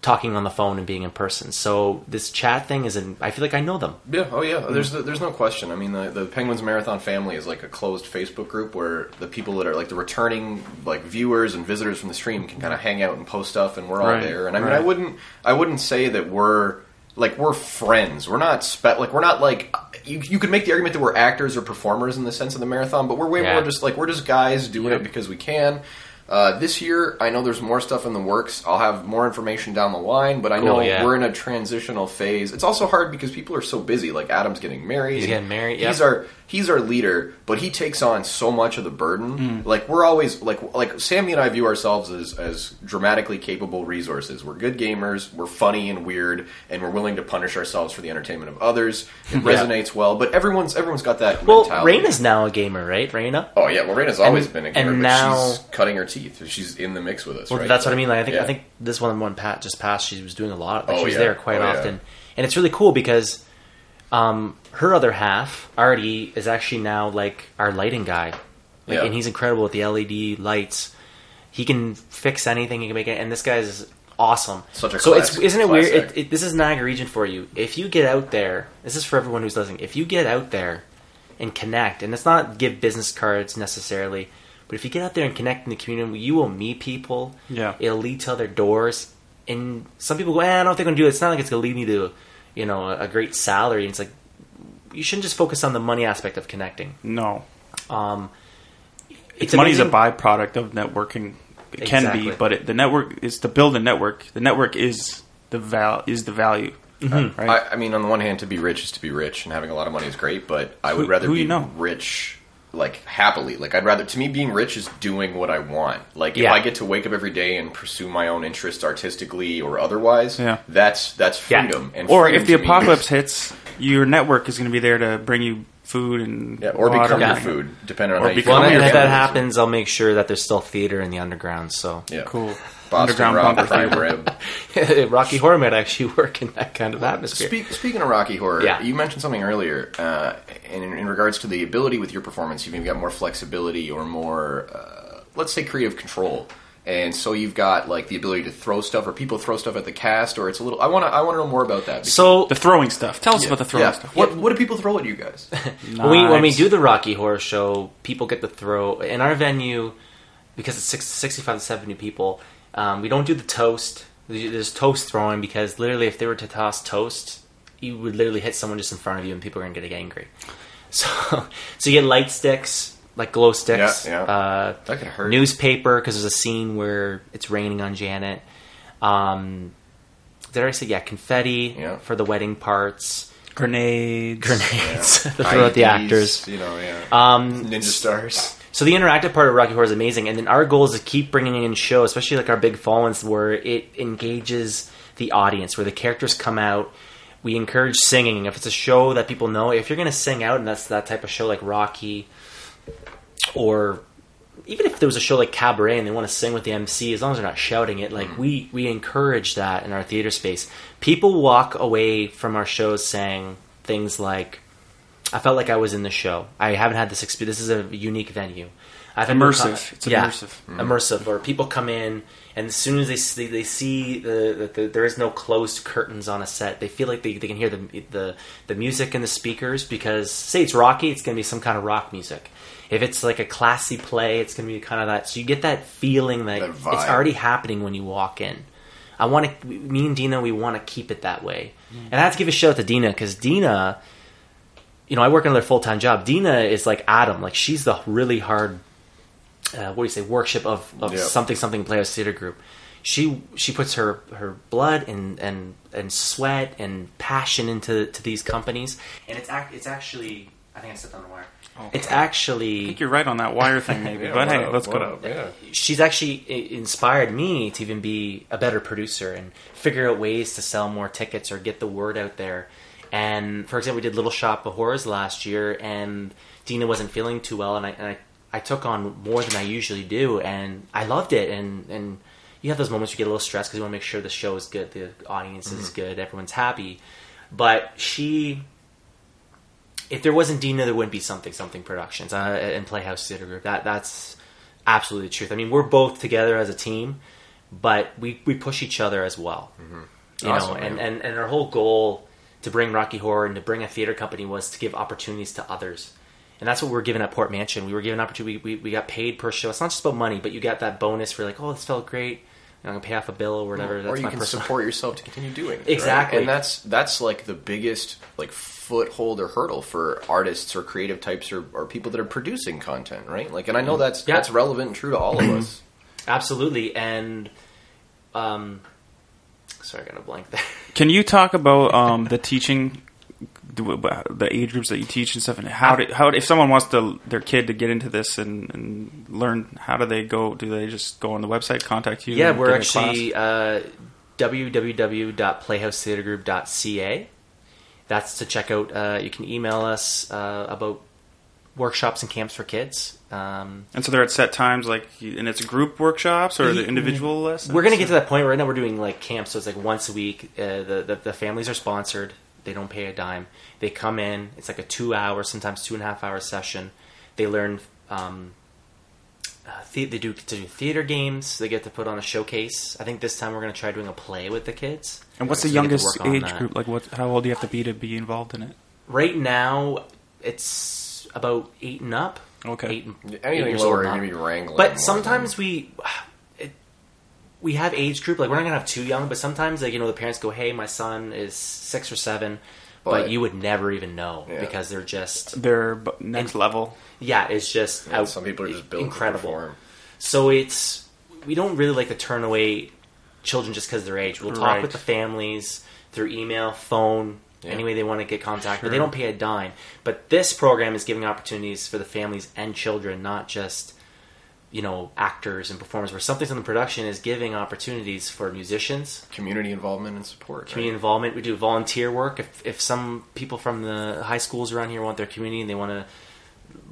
talking on the phone and being in person. So this chat thing is an I feel like I know them. Yeah, oh yeah. Mm-hmm. There's there's no question. I mean, the, the Penguins Marathon family is like a closed Facebook group where the people that are like the returning like viewers and visitors from the stream can kind of hang out and post stuff, and we're all Right, there. And I mean, right. I wouldn't I wouldn't say that we're like we're friends. We're not spe- like we're not like you. You could make the argument that we're actors or performers in the sense of the marathon, but we're way Yeah. more just like we're just guys doing Yep. it because we can. Uh, this year, I know there's more stuff in the works. I'll have more information down the line, but I Cool, know yeah. we're in a transitional phase. It's also hard because people are so busy. Like Adam's getting married. He's getting married, He's yep. our he's our leader, but he takes on so much of the burden. Mm. Like we're always like like Sammy and I view ourselves as as dramatically capable resources. We're good gamers. We're funny and weird, and we're willing to punish ourselves for the entertainment of others. It resonates well, but everyone's everyone's got that Well, mentality. Raina's now a gamer, right? Raina. Oh yeah, well Raina's always And- been a and gamer, but now- she's cutting her teeth. She's in the mix with us. Well, right? that's what I mean. Like I think Yeah. I think this one one Pat just passed. She was doing a lot. Like, Oh, she was yeah. there quite Oh, yeah. often, and it's really cool because um, her other half, Artie, is actually now like our lighting guy, like, Yeah. and he's incredible with the LED lights. He can fix anything. He can make it, and this guy's awesome. Such a so it's isn't it weird? It, it, this is Niagara region for you. If you get out there, this is for everyone who's listening. If you get out there and connect, and it's not give business cards necessarily, but if you get out there and connect in the community, you will meet people. Yeah. it'll lead to other doors. And some people go, eh, I don't think I'm gonna do it. It's not like it's gonna lead me to you know, a, a great salary. And it's like you shouldn't just focus on the money aspect of connecting. No, Um, it's money's a byproduct of networking. It can be, but it, the network is to build a network. The network is the val is the value, Mm-hmm. right? I, I mean, on the one hand, to be rich is to be rich, and having a lot of money is great. But I would Who- rather who be you know? rich, like happily. Like I'd rather. To me, being rich is doing what I want. Like if Yeah. I get to wake up every day and pursue my own interests, artistically or otherwise, Yeah. that's that's Yeah. freedom. And or freedom if the apocalypse is- hits, your network is going to be there to bring you food and yeah, or water become your Yeah. food, depending on Or how you become Well, feel and if that happens, I'll make sure that there's still theater in the underground. So yeah, cool Boston underground Rock, bunker Prime. Rib. Rocky Horror might actually work in that kind of atmosphere. Speak, speaking of Rocky Horror, Yeah. you mentioned something earlier, uh, in, in regards to the ability with your performance. You've maybe got more flexibility or more, uh, let's say, creative control, and so you've got like the ability to throw stuff, or people throw stuff at the cast, or it's a little. I want to. I want to know more about that. so The throwing stuff. Tell us about the throwing yeah. stuff. What, what do people throw at you guys? when we when we do the Rocky Horror Show, people get to throw in our venue because it's six, 65 to 70 people. Um, we don't do the toast. There's toast throwing because literally, if they were to toss toast, you would literally hit someone just in front of you, and people are gonna get angry. So, so you get light sticks, like glow sticks. Yeah, yeah. Uh, That could hurt. Newspaper because there's a scene where it's raining on Janet. Um, did I say yeah? Confetti Yeah. for the wedding parts. grenades. Grenades to throw at the actors. you know, yeah. Um, Ninja stars. so the interactive part of Rocky Horror is amazing, and then our goal is to keep bringing in shows, especially like our big fall ones, where it engages the audience, where the characters come out. We encourage singing. If it's a show that people know, if you're going to sing out, and that's that type of show like Rocky, or even if there was a show like Cabaret and they want to sing with the MC, as long as they're not shouting it, like mm. we we encourage that in our theater space. People walk away from our shows saying things like, "I felt like I was in the show. I haven't had this experience. This is a unique venue. I've Immersive. It's yeah, immersive. Mm. immersive. Or people come in and as soon as they see, they see the, that the, there is no closed curtains on a set, they feel like they, they can hear the, the the music and the speakers because say it's Rocky, it's going to be some kind of rock music. If it's like a classy play, it's going to be kind of that. So you get that feeling that, That it's already happening when you walk in. I want to. Me and Dina, we want to keep it that way. And I have to give a shout out to Dina because Dina, you know, I work another full time job. Dina is like Adam. Like she's the really hard. Uh, what do you say? Worship of, of Yeah. something something Playhouse Theater Group. She she puts her, her blood and, and and sweat and passion into to these companies, and it's act, it's actually I think I stepped on the wire. It's I actually I think you're right on that wire thing, maybe. Yeah, but what hey, up, let's what go. up, Yeah. she's actually inspired me to even be a better producer and figure out ways to sell more tickets or get the word out there. And for example, we did Little Shop of Horrors last year, and Dina wasn't feeling too well, and I, and I, I took on more than I usually do, and I loved it. And and you have those moments you get a little stressed because you want to make sure the show is good, the audience is mm-hmm. good, everyone's happy. But she if there wasn't Dina, there wouldn't be something something productions uh, and Playhouse Theater Group. That that's absolutely the truth. I mean, we're both together as a team, but we we push each other as well. You Awesome, know, and, and and our whole goal to bring Rocky Horror and to bring a theater company was to give opportunities to others. And that's what we were given at Port Mansion. We were given opportunity. We, we, we got paid per show. It's not just about money, but you got that bonus for like, oh, this felt great. I'm gonna pay off a bill or whatever. That's or you my can personal- support yourself to continue doing it, right? Exactly. and that's that's like the biggest like foothold or hurdle for artists or creative types or, or people that are producing content, right? Like, and I know that's Yeah. that's relevant and true to all of us. Absolutely, and um, sorry, I got a blank there. Can you talk about um, the teaching, the, the age groups that you teach and stuff, and how do, how if someone wants to their kid to get into this and, and learn, how do they go? Do they just go on the website, contact you? Yeah, we're get a class? actually uh, www.playhousetheatergroup.ca. That's to check out. Uh, you can email us uh, about workshops and camps for kids. Um, and so they're at set times, like, and it's group workshops or the individual lessons. we're gonna get to that point right now. We're doing like camps, so it's like once a week. Uh, the, the the families are sponsored. They don't pay a dime. They come in. It's like a two hour, sometimes two and a half hour session. They learn. Um, uh, the, they do to do theater games. They get to put on a showcase. I think this time we're going to try doing a play with the kids. And what's So the they get to youngest work on age that. group? Like, what? How old do you have to be to be involved in it? Right now, it's about eight and up. Okay. Eight, and- eight Anything years lower, old you're now. gonna be wrangling. But more sometimes we, it, we have age group. Like we're not gonna have too young, but sometimes like you know the parents go, "Hey, my son is six or seven, but, But- you would never even know Yeah. because they're just They're bu- next level. yeah, it's just Yeah, out- some people are just built incredible. To. So it's we don't really like to turn away children just because of their age. We'll talk Right. with the families through email, phone, Yeah. any way they want to get contact, but they don't pay a dime. But this program is giving opportunities for the families and children, not just you know actors and performers. Where something's in the production is giving opportunities for musicians, Community involvement and support. right? community involvement. We do volunteer work. If if some people from the high schools around here want their community and they want to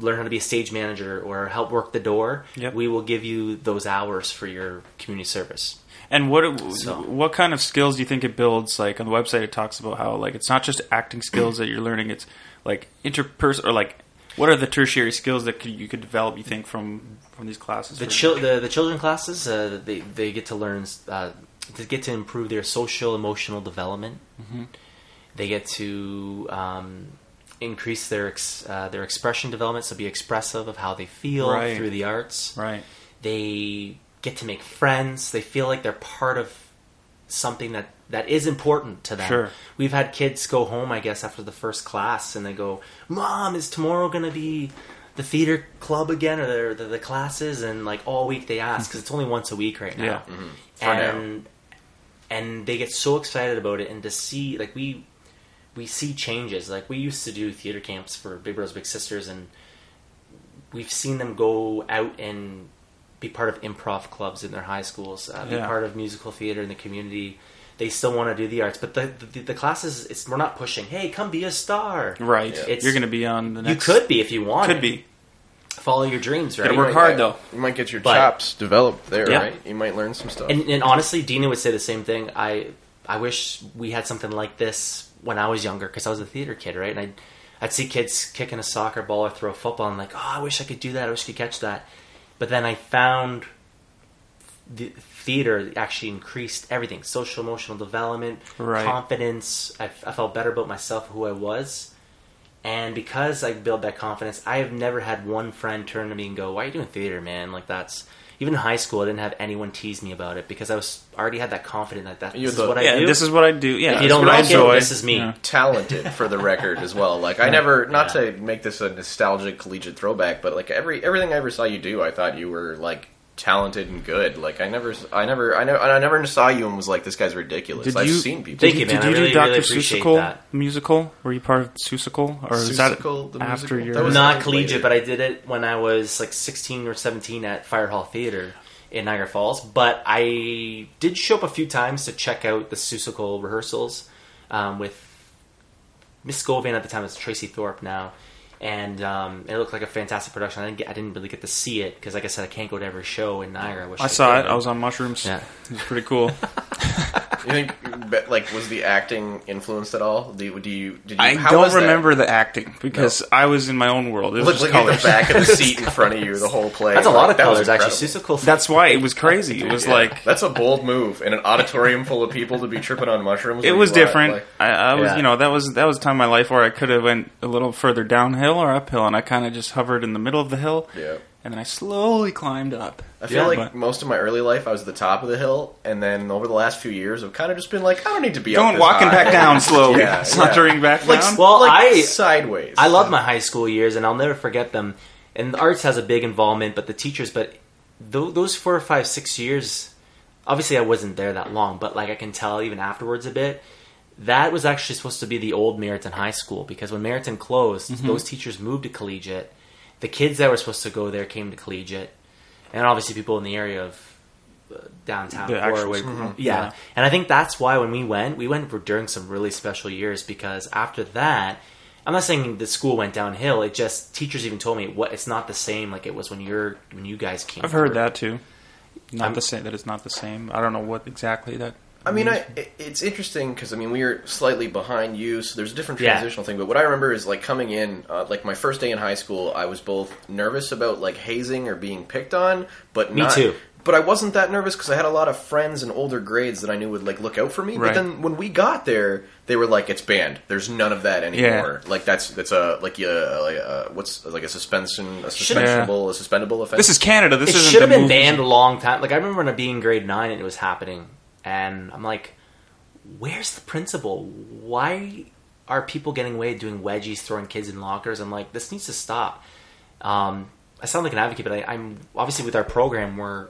learn how to be a stage manager or help work the door, Yep. we will give you those hours for your community service. And what So- what kind of skills do you think it builds? Like on the website, it talks about how like it's not just acting skills that you're learning; it's like interpersonal or like what are the tertiary skills that could, you could develop? You think from from these classes? The chil- the, the children classes, uh, they they get to learn uh, they get to improve their social emotional development. Mm-hmm. They get to um, increase their ex- uh, their expression development, so be expressive of how they feel Right. through the arts. right? they get to make friends. They feel like they're part of something that that is important to them. Sure. We've had kids go home, I guess, after the first class, and they go, "Mom, is tomorrow going to be the theater club again, or the, the, the classes?" And like all week they ask because it's only once a week right now. Yeah. For now. and and they get so excited about it, and to see like we we see changes. Like we used to do theater camps for Big Brothers Big Sisters, and we've seen them go out and be part of improv clubs in their high schools, uh, be Yeah. part of musical theater in the community. They still want to do the arts, but the the, the classes, it's we're not pushing. Hey, come be a star. Right. It's- You're going to be on the next. You could be if you want. Could be. follow your dreams, right? Gotta work hard, though. You might get your But- chops developed there, Yeah. right? You might learn some stuff. And, and honestly, Dina would say the same thing. I I wish we had something like this when I was younger because I was a theater kid, right? And I'd, I'd see kids kicking a soccer ball or throw a football, and I'm like, oh, I wish I could do that. I wish I could catch that. But then I found the theater actually increased everything: social, emotional development, Right. confidence. I, I felt better about myself, who I was. And because I built that confidence, I have never had one friend turn to me and go, "Why are you doing theater, man?" Like that's even in high school, I didn't have anyone tease me about it because I was already had that confidence that, that You this is thought- what I Yeah, do. this is what I do. Yeah, If you this don't is what I like it, this is me. Yeah. talented for the record as well. Like I never, not Yeah. to make this a nostalgic collegiate throwback, but like every everything I ever saw you do, I thought you were like talented and good. Like I never, I never, I never, I never saw you and was like, this guy's ridiculous. Did I've you- seen people. Thank Did you, you, man. did I you really, do Doctor really appreciate Seussical that. musical? Were you part of Seussical, or is that the after musical? your? That was- Not later. collegiate, but I did it when I was like 16 or 17 at Fire Hall Theater in Niagara Falls. But I did show up a few times to check out the Seussical rehearsals um, with Miss Govan at the time. It's Tracy Thorpe now. And um, it looked like a fantastic production. I didn't, get, I didn't really get to see it because, like I said, I can't go to every show in Niagara. I, I saw could. it. I was on mushrooms. Yeah. it was pretty cool. You think, be- like, was the acting influenced at all? Do you, do you did you? I how don't was that? remember the acting because I was in my own world. It was Look, just look at colors. the back of the seat in front of you the whole play. That's a lot of That was colors, actually. incredible. Seussical. That's why it was crazy. It was Yeah. like that's a bold move in an auditorium full of people to be tripping on mushrooms. it was different. like- I, I was, Yeah. you know, that was that was a time in my life where I could have went a little further downhill or uphill, and I kind of just hovered in the middle of the hill, yeah. And then I slowly climbed up. I feel Yeah, like but- most of my early life, I was at the top of the hill, and then over the last few years, I've kind of just been like, I don't need to be up Going this walking high. back down slowly, Yeah, sauntering back Like, down. Well, like I- sideways. I love my high school years, and I'll never forget them. And the arts has a big involvement, but the teachers, but th- those four or five, six years, obviously I wasn't there that long, but like I can tell even afterwards a bit. That was actually supposed to be the old Merritton High School because when Merritton closed, Mm-hmm. those teachers moved to collegiate. The kids that were supposed to go there came to collegiate, and obviously people in the area of uh, downtown The actual school. yeah. Yeah. And I think that's why when we went, we went for during some really special years because after that, I'm not saying the school went downhill. It just teachers even told me what it's not the same like it was when you're when you guys came. I've heard through. that too. Not I'm- the same. That it's not the same. I don't know what exactly that. I mean. I, it's interesting because I mean we were slightly behind you, so there's a different Yeah. transitional thing. But what I remember is like coming in, uh, like my first day in high school, I was both nervous about like hazing or being picked on, but Me not, too. but I wasn't that nervous because I had a lot of friends in older grades that I knew would like look out for me. Right. But then when we got there, they were like, "It's banned. There's none of that anymore. Like that's that's a like a, like a what's like a suspension, a suspensible, a suspendable offense. This is Canada. This should have been movies. banned a long time. Like I remember when I being grade nine and it was happening, and I'm like, "Where's the principal? Why are people getting away with doing wedgies, throwing kids in lockers?" I'm like, "This needs to stop." Um, I sound like an advocate, but I, I'm obviously with our program we're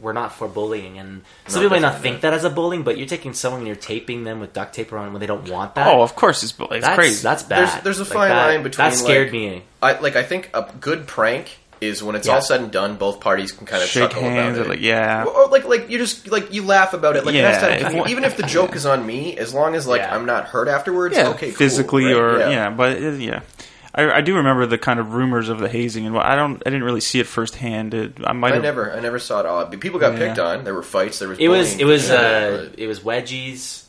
we're not for bullying, and some No, people might not think that as a bullying, but you're taking someone and you're taping them with duct tape around when they don't want that. Oh, of course, it's, it's that's crazy. That's bad. There's- there's a Like, fine that- line between, that scared like- me. I like. I think a good prank is when it's Yeah. all said and done. Both parties can kind of Shake chuckle hands, about or it. like yeah. Or like, like you just like you laugh about it. Like Yeah, next time, if if- even if the joke is on me, as long as like Yeah. I'm not hurt afterwards, yeah, okay, cool, physically right? or yeah. but uh, yeah. I, I do remember the kind of rumors of the hazing, and what I don't. I didn't really see it firsthand. It, I might I never, I never saw it all. People got Yeah. picked on. There were fights. There was. It was it was uh, it was wedgies.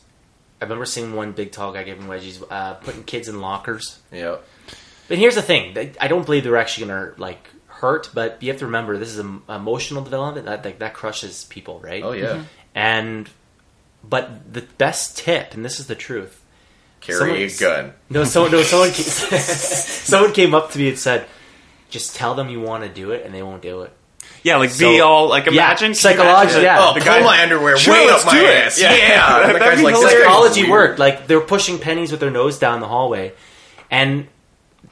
I remember seeing one big tall guy giving wedgies, uh, putting kids in lockers. yeah. But here's the thing: I don't believe they're actually gonna like hurt, but you have to remember this is an emotional development that like, that crushes people, right? Oh yeah. Mm-hmm. And but the best tip, and this is the truth. Carry a gun. No, someone, no, someone, came, someone came up to me and said, "Just tell them you want to do it, and they won't do it." Yeah, like So- be all like imagine can you psychologically, imagine yeah. the- Oh, the pull guy- my underwear Sure, way let's up my do it. ass. Yeah. Yeah, That'd that guy's like hilarious. Psychology weird." worked. Like they're pushing pennies with their nose down the hallway, and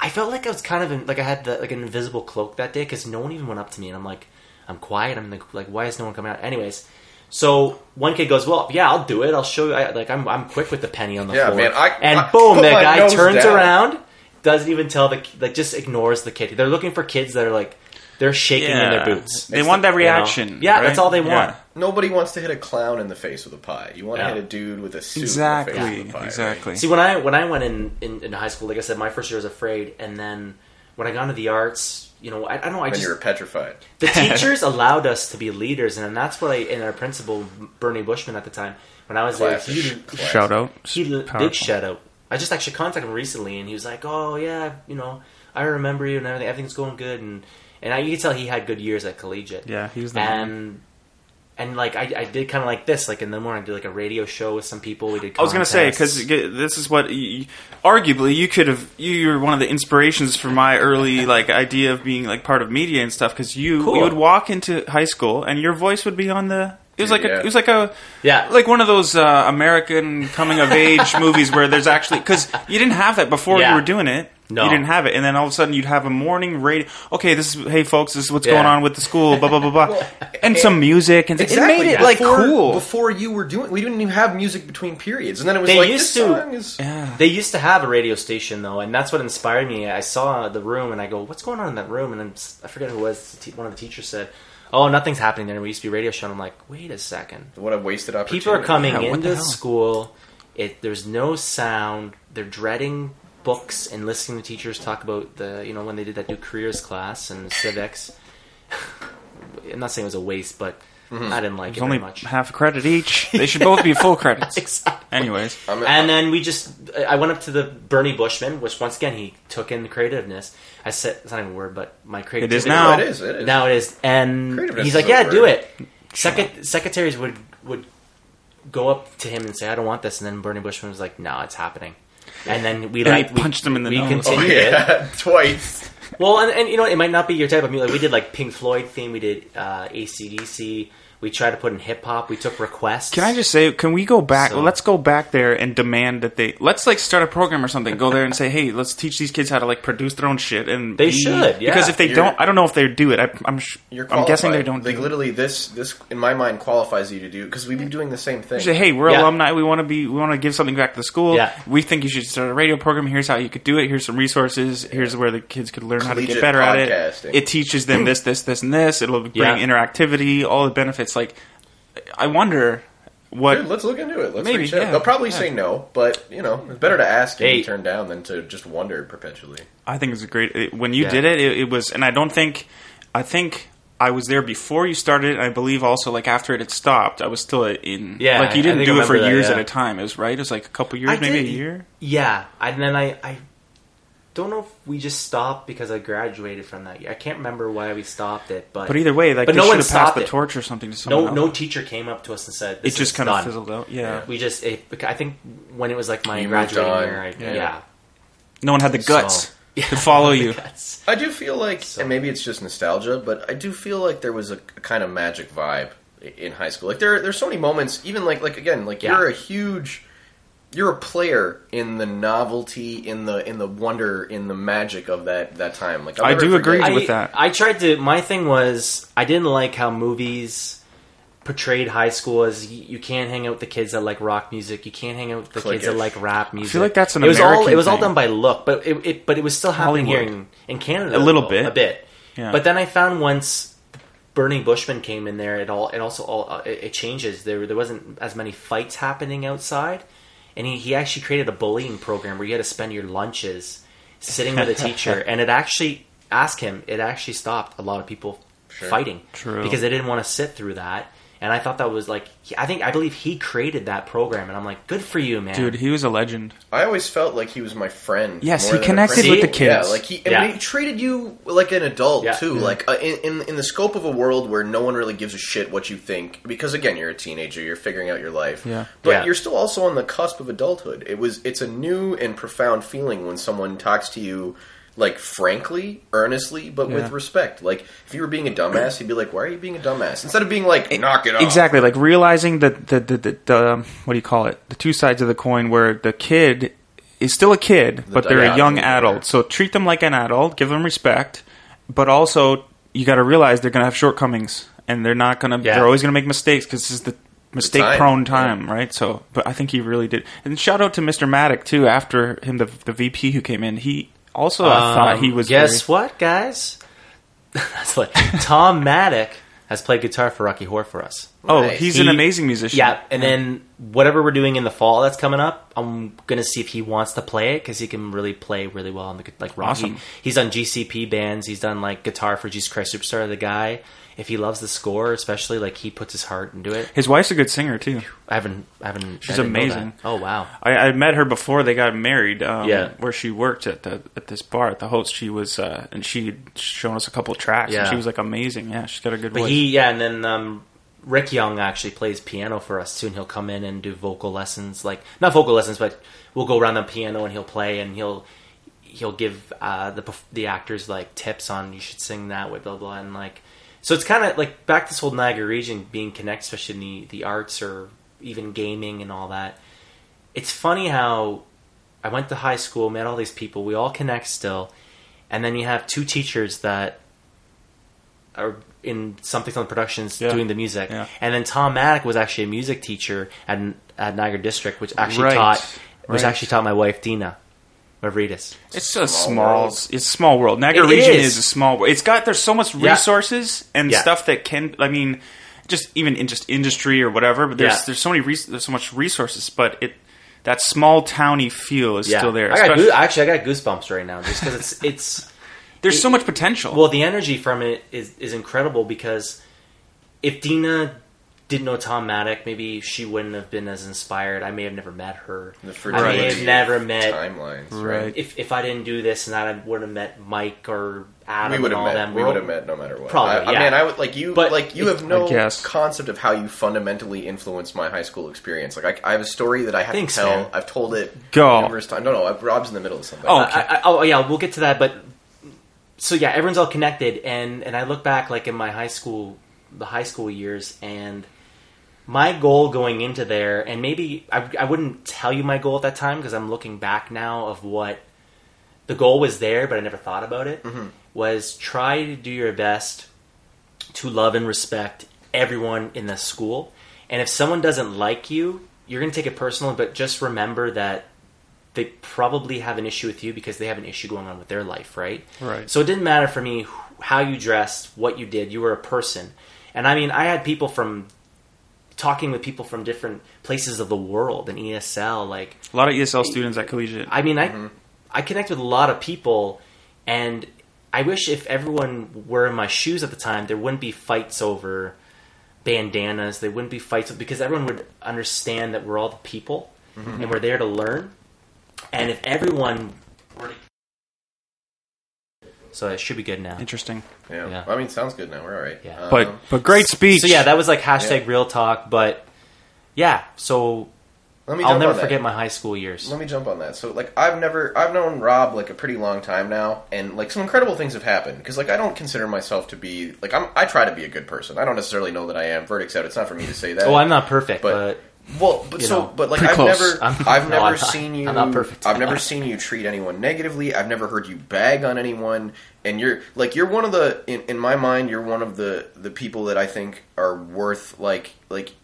I felt like I was kind of in, like I had the, like an invisible cloak that day because no one even went up to me, and I'm like, I'm quiet. I'm like, like, why is no one coming out? Anyways, so one kid goes, "Well, yeah, I'll do it. I'll show you." I, like I'm, I'm quick with the penny on the Yeah, floor, man, I- and I boom, that guy turns down. around, doesn't even tell the like, just ignores the kid. They're looking for kids that are like, they're shaking in their boots. They It's want the- that you know? reaction. Yeah, right? that's all they want. Yeah. Nobody wants to hit a clown in the face with a pie. You want to Yeah. hit a dude with a suit in the Exactly. face with a pie. right? exactly. See, when I when I went in, in in high school, like I said, my first year was afraid, and then when I got into the arts, you know, I, I don't know, I Then just you were petrified. the teachers allowed us to be leaders, and that's what I and our principal Bernie Bushman at the time when I was Classic. there, he, Classic. Shout out. he Powerful. big shout out. I just actually contacted him recently, and he was like, "Oh yeah, you know, I remember you and everything. Everything's going good." And and I, you could tell he had good years at collegiate. Yeah, he was the man. and. And like I, I did kind of like this, like in the morning, I did like a radio show with some people. We did. I was gonna say because this is what, you, arguably, you could have. You were one of the inspirations for my early like idea of being like part of media and stuff. Because you Cool. you would walk into high school and your voice would be on the. It was like Yeah. a, it was like a Yeah. like one of those uh, American coming of age movies where there's actually because you didn't have that before Yeah. you were doing it. No. You didn't have it, and then all of a sudden you'd have a morning radio. Okay, this is hey folks, this is what's Yeah. going on with the school. Blah blah blah blah, and some music and Exactly. it made it yeah. like before, cool. Before you were doing, we didn't even have music between periods, and then it was They like used this to. song is. yeah. They used to have a radio station though, and that's what inspired me. I saw the room and I go, "What's going on in that room?" And I'm, I forget who it was. One of the teachers said, "Oh, nothing's happening there." We used to be radio show. And I'm like, "Wait a second. What a wasted opportunity. People are coming Yeah, into the school. It there's no sound. They're dreading books and listening to teachers talk about the you know when they did that new careers class and civics. I'm not saying it was a waste, but mm-hmm. I didn't like It's it only very much. half a credit each. They should both be full credits. Exactly. Anyways, I'm- And then we just, I went up to the Bernie Bushman, which once again he took in the creativeness. I said, it's not even a word, but my creativity. is now. Oh, it is. It is. Now it is, and he's like, "Yeah, do it." Secret- secretaries would would go up to him and say, "I don't want this," and then Bernie Bushman was like, "No, it's happening." And then we And he like we- punched him in the we nose. Oh continued it. yeah, twice. Well, and, and you know, it might not be your type of music. Like, we did like Pink Floyd theme. We did uh, ACDC. We tried to put in hip hop. We took requests. can I just say, can we go back? So- let's go back there and demand that they let's like start a program or something. Go there and say, hey, let's teach these kids how to like produce their own shit. And They be- should, yeah. because if they You're- don't, I don't know if they do it. I, I'm sh- You're I'm guessing they don't. Like do literally, this this in my mind qualifies you to do because we've been doing the same thing. Say, hey, we're Yeah. alumni. We want to be. We want to give something back to the school. Yeah. We think you should start a radio program. Here's how you could do it. Here's some resources. Here's where the kids could learn how to get Collegiate better at it. podcasting. It teaches them this, this, this, and this. It'll bring Yeah. interactivity, all the benefits. Like, I wonder what Dude, let's look into it. Let's Maybe, reach out. yeah. They'll probably Yeah. say no, but you know, it's better to ask and Hey. be turned down than to just wonder perpetually. I think it's a great. It, when you Yeah. did it, it, it was, and I don't think, I think I was there before you started. And I believe also like after it had stopped, I was still in. Yeah, like you didn't do I it for remember that, years yeah. at a time. It was right. It was like a couple years, I maybe did- a year. Yeah, and then I, I don't know if we just stopped because I graduated from that year. I can't remember why we stopped it, but But either way, like But no should one have passed the it. torch or something to someone no else. no teacher came up to us and said it just is kind of fizzled out. Yeah. We just it, I think when it was like my You graduating year, I, Yeah. yeah. no one had the guts So- to follow you. That's- I do feel like, and maybe it's just nostalgia, but I do feel like there was a, a kind of magic vibe in high school. Like there, there's so many moments. Even like, like again, like Yeah. you're a huge, you're a player in the novelty, in the in the wonder, in the magic of that that time. Like I'll I never do agree forget- with that. I tried to. My thing was I didn't like how movies portrayed high school as y- you can't hang out with the kids that like rock music. You can't hang out with the kids that like rap music. like that's an it was all American it was all thing. done by look, but it, it but it was still happening here Hollywood. in, in Canada A little though, bit. a bit. Yeah. But then I found once Bernie Bushman came in there, it all it also all uh, it, it changes. There there wasn't as many fights happening outside, and he he actually created a bullying program where you had to spend your lunches sitting with a teacher, and it actually ask him. It actually stopped a lot of people fighting True. because they didn't want to sit through that. And I thought that was like he- I think I believe he created that program, and I'm like, good for you, man, Dude, he was a legend. I always felt like he was my friend. Yes, more he than a connected friend. with the kids. Yeah, like he, and Yeah. he treated you like an adult Yeah. too. Like uh, in, in in the scope of a world where no one really gives a shit what you think, because again, you're a teenager, you're figuring out your life. Yeah. but Yeah. you're still also on the cusp of adulthood. It was it's a new and profound feeling when someone talks to you. Like frankly, earnestly, but Yeah. with respect. Like if you were being a dumbass, he'd be like, "Why are you being a dumbass?" Instead of being like, "Knock it off." Exactly, like realizing that the, the, the, the um, what do you call it? The two sides of the coin where the kid is still a kid, but they're a dichotomy young there. adult. So treat them like an adult, give them respect, but also you got to realize they're going to have shortcomings and they're not going to. Yeah. They're always going to make mistakes because this is the mistake time, prone time, right? So, but I think he really did. And shout out to Mr. Maddock too. After him, the the VP who came in, he also I thought he Um, was. Guess very, what, guys? That's what Tom Maddock has played guitar for Rocky Horror for us. Oh, Nice. he's He- an amazing musician. Yeah, and then whatever we're doing in the fall that's coming up, I'm gonna see if he wants to play it because he can really play really well on the like Rocky. Awesome. He's done GCP bands. He's done like guitar for Jesus Christ Superstar. The guy, if he loves the score, especially like he puts his heart into it. his wife's a good singer too. I haven't, I haven't. She's I amazing. Oh wow. I, I met her before they got married. Um, Yeah. where she worked at the at this bar at the host. She was uh, and she had shown us a couple of tracks. Yeah. and she was like amazing. Yeah, she's got a good But voice. he, yeah, and then um, Rick Young actually plays piano for us too, and he'll come in and do vocal lessons, like not vocal lessons, but we'll go around the piano and he'll play and he'll he'll give uh, the the actors like tips on you should sing that way, blah blah, and like so it's kind of like back to this whole Niagara region being connected, especially in the the arts or even gaming and all that. It's funny how I went to high school, met all these people, we all connect still, and then you have two teachers that are in something on productions Yeah. doing the music. Yeah. And then Tom Maddock was actually a music teacher at, at Niagara District, which actually Right. taught which Right. actually taught my wife Dina Mavridis. it's a Small small. world. It's a small world. Niagara It region is. is. a small. world. It's got there's so much Yeah. resources and Yeah. stuff that can. I mean, just even in just industry or whatever. But there's Yeah. there's so many res- there's so much resources, but it that small towny feel is still there. I got especially- goo- actually I got goosebumps right now just because it's it's there's so much potential. well the energy from it is is incredible because if Dina didn't know Tom Maddock, maybe she wouldn't have been as inspired. I may have never met her. The I may fragility have never met timelines. Right. if if I didn't do this and that, I would have met Mike or Adam We would have met. them. We would have met no matter what. Probably, I, I mean, I would like you. But like you if- have no guess. concept of how you fundamentally influenced my high school experience. Like I, I have a story that I have Thanks, to tell. man. I've told it Go. numerous times. No, no. Rob's in the middle of something. Oh, oh I, I, oh yeah, we'll get to that. But so yeah, everyone's all connected, and and I look back like in my high school, the high school years, and my goal going into there, and maybe I, I wouldn't tell you my goal at that time because I'm looking back now of what the goal was there, but I never thought about it. Mm-hmm. Was try to do your best to love and respect everyone in the school, and if someone doesn't like you, you're gonna take it personal. But just remember that they probably have an issue with you because they have an issue going on with their life, right? Right. So it didn't matter for me how you dressed, what you did. You were a person, and I mean, I had people from talking with people from different places of the world in ESL, like a lot of ESL students at collegiate. I mean, I mm-hmm. I connect with a lot of people, and I wish if everyone were in my shoes at the time, there wouldn't be fights over bandanas. There wouldn't be fights because everyone would understand that we're all the people mm-hmm. and we're there to learn. And if everyone were to so it should be good now. Interesting. Yeah. Yeah. I mean, sounds good now. We're all right. Yeah. But Um, but great speech. So yeah, that was like hashtag Yeah. real talk. But yeah, so let me I'll jump never on that. forget my high school years. Let me jump on that. So, like, I've never, I've known Rob like a pretty long time now, and like some incredible things have happened. Because like, I don't consider myself to be like, I'm, I try to be a good person. I don't necessarily know that I am. Verdict's out. It's not for me to say that. Oh, I'm not perfect, But- but, Well, but you so, know, but like, I've close. never, I'm- I've no, never I'm seen you. I'm not perfect. I've never seen you treat anyone negatively. I've never heard you bag on anyone. And you're like, you're one of the, in, in my mind, you're one of the the people that I think are worth like like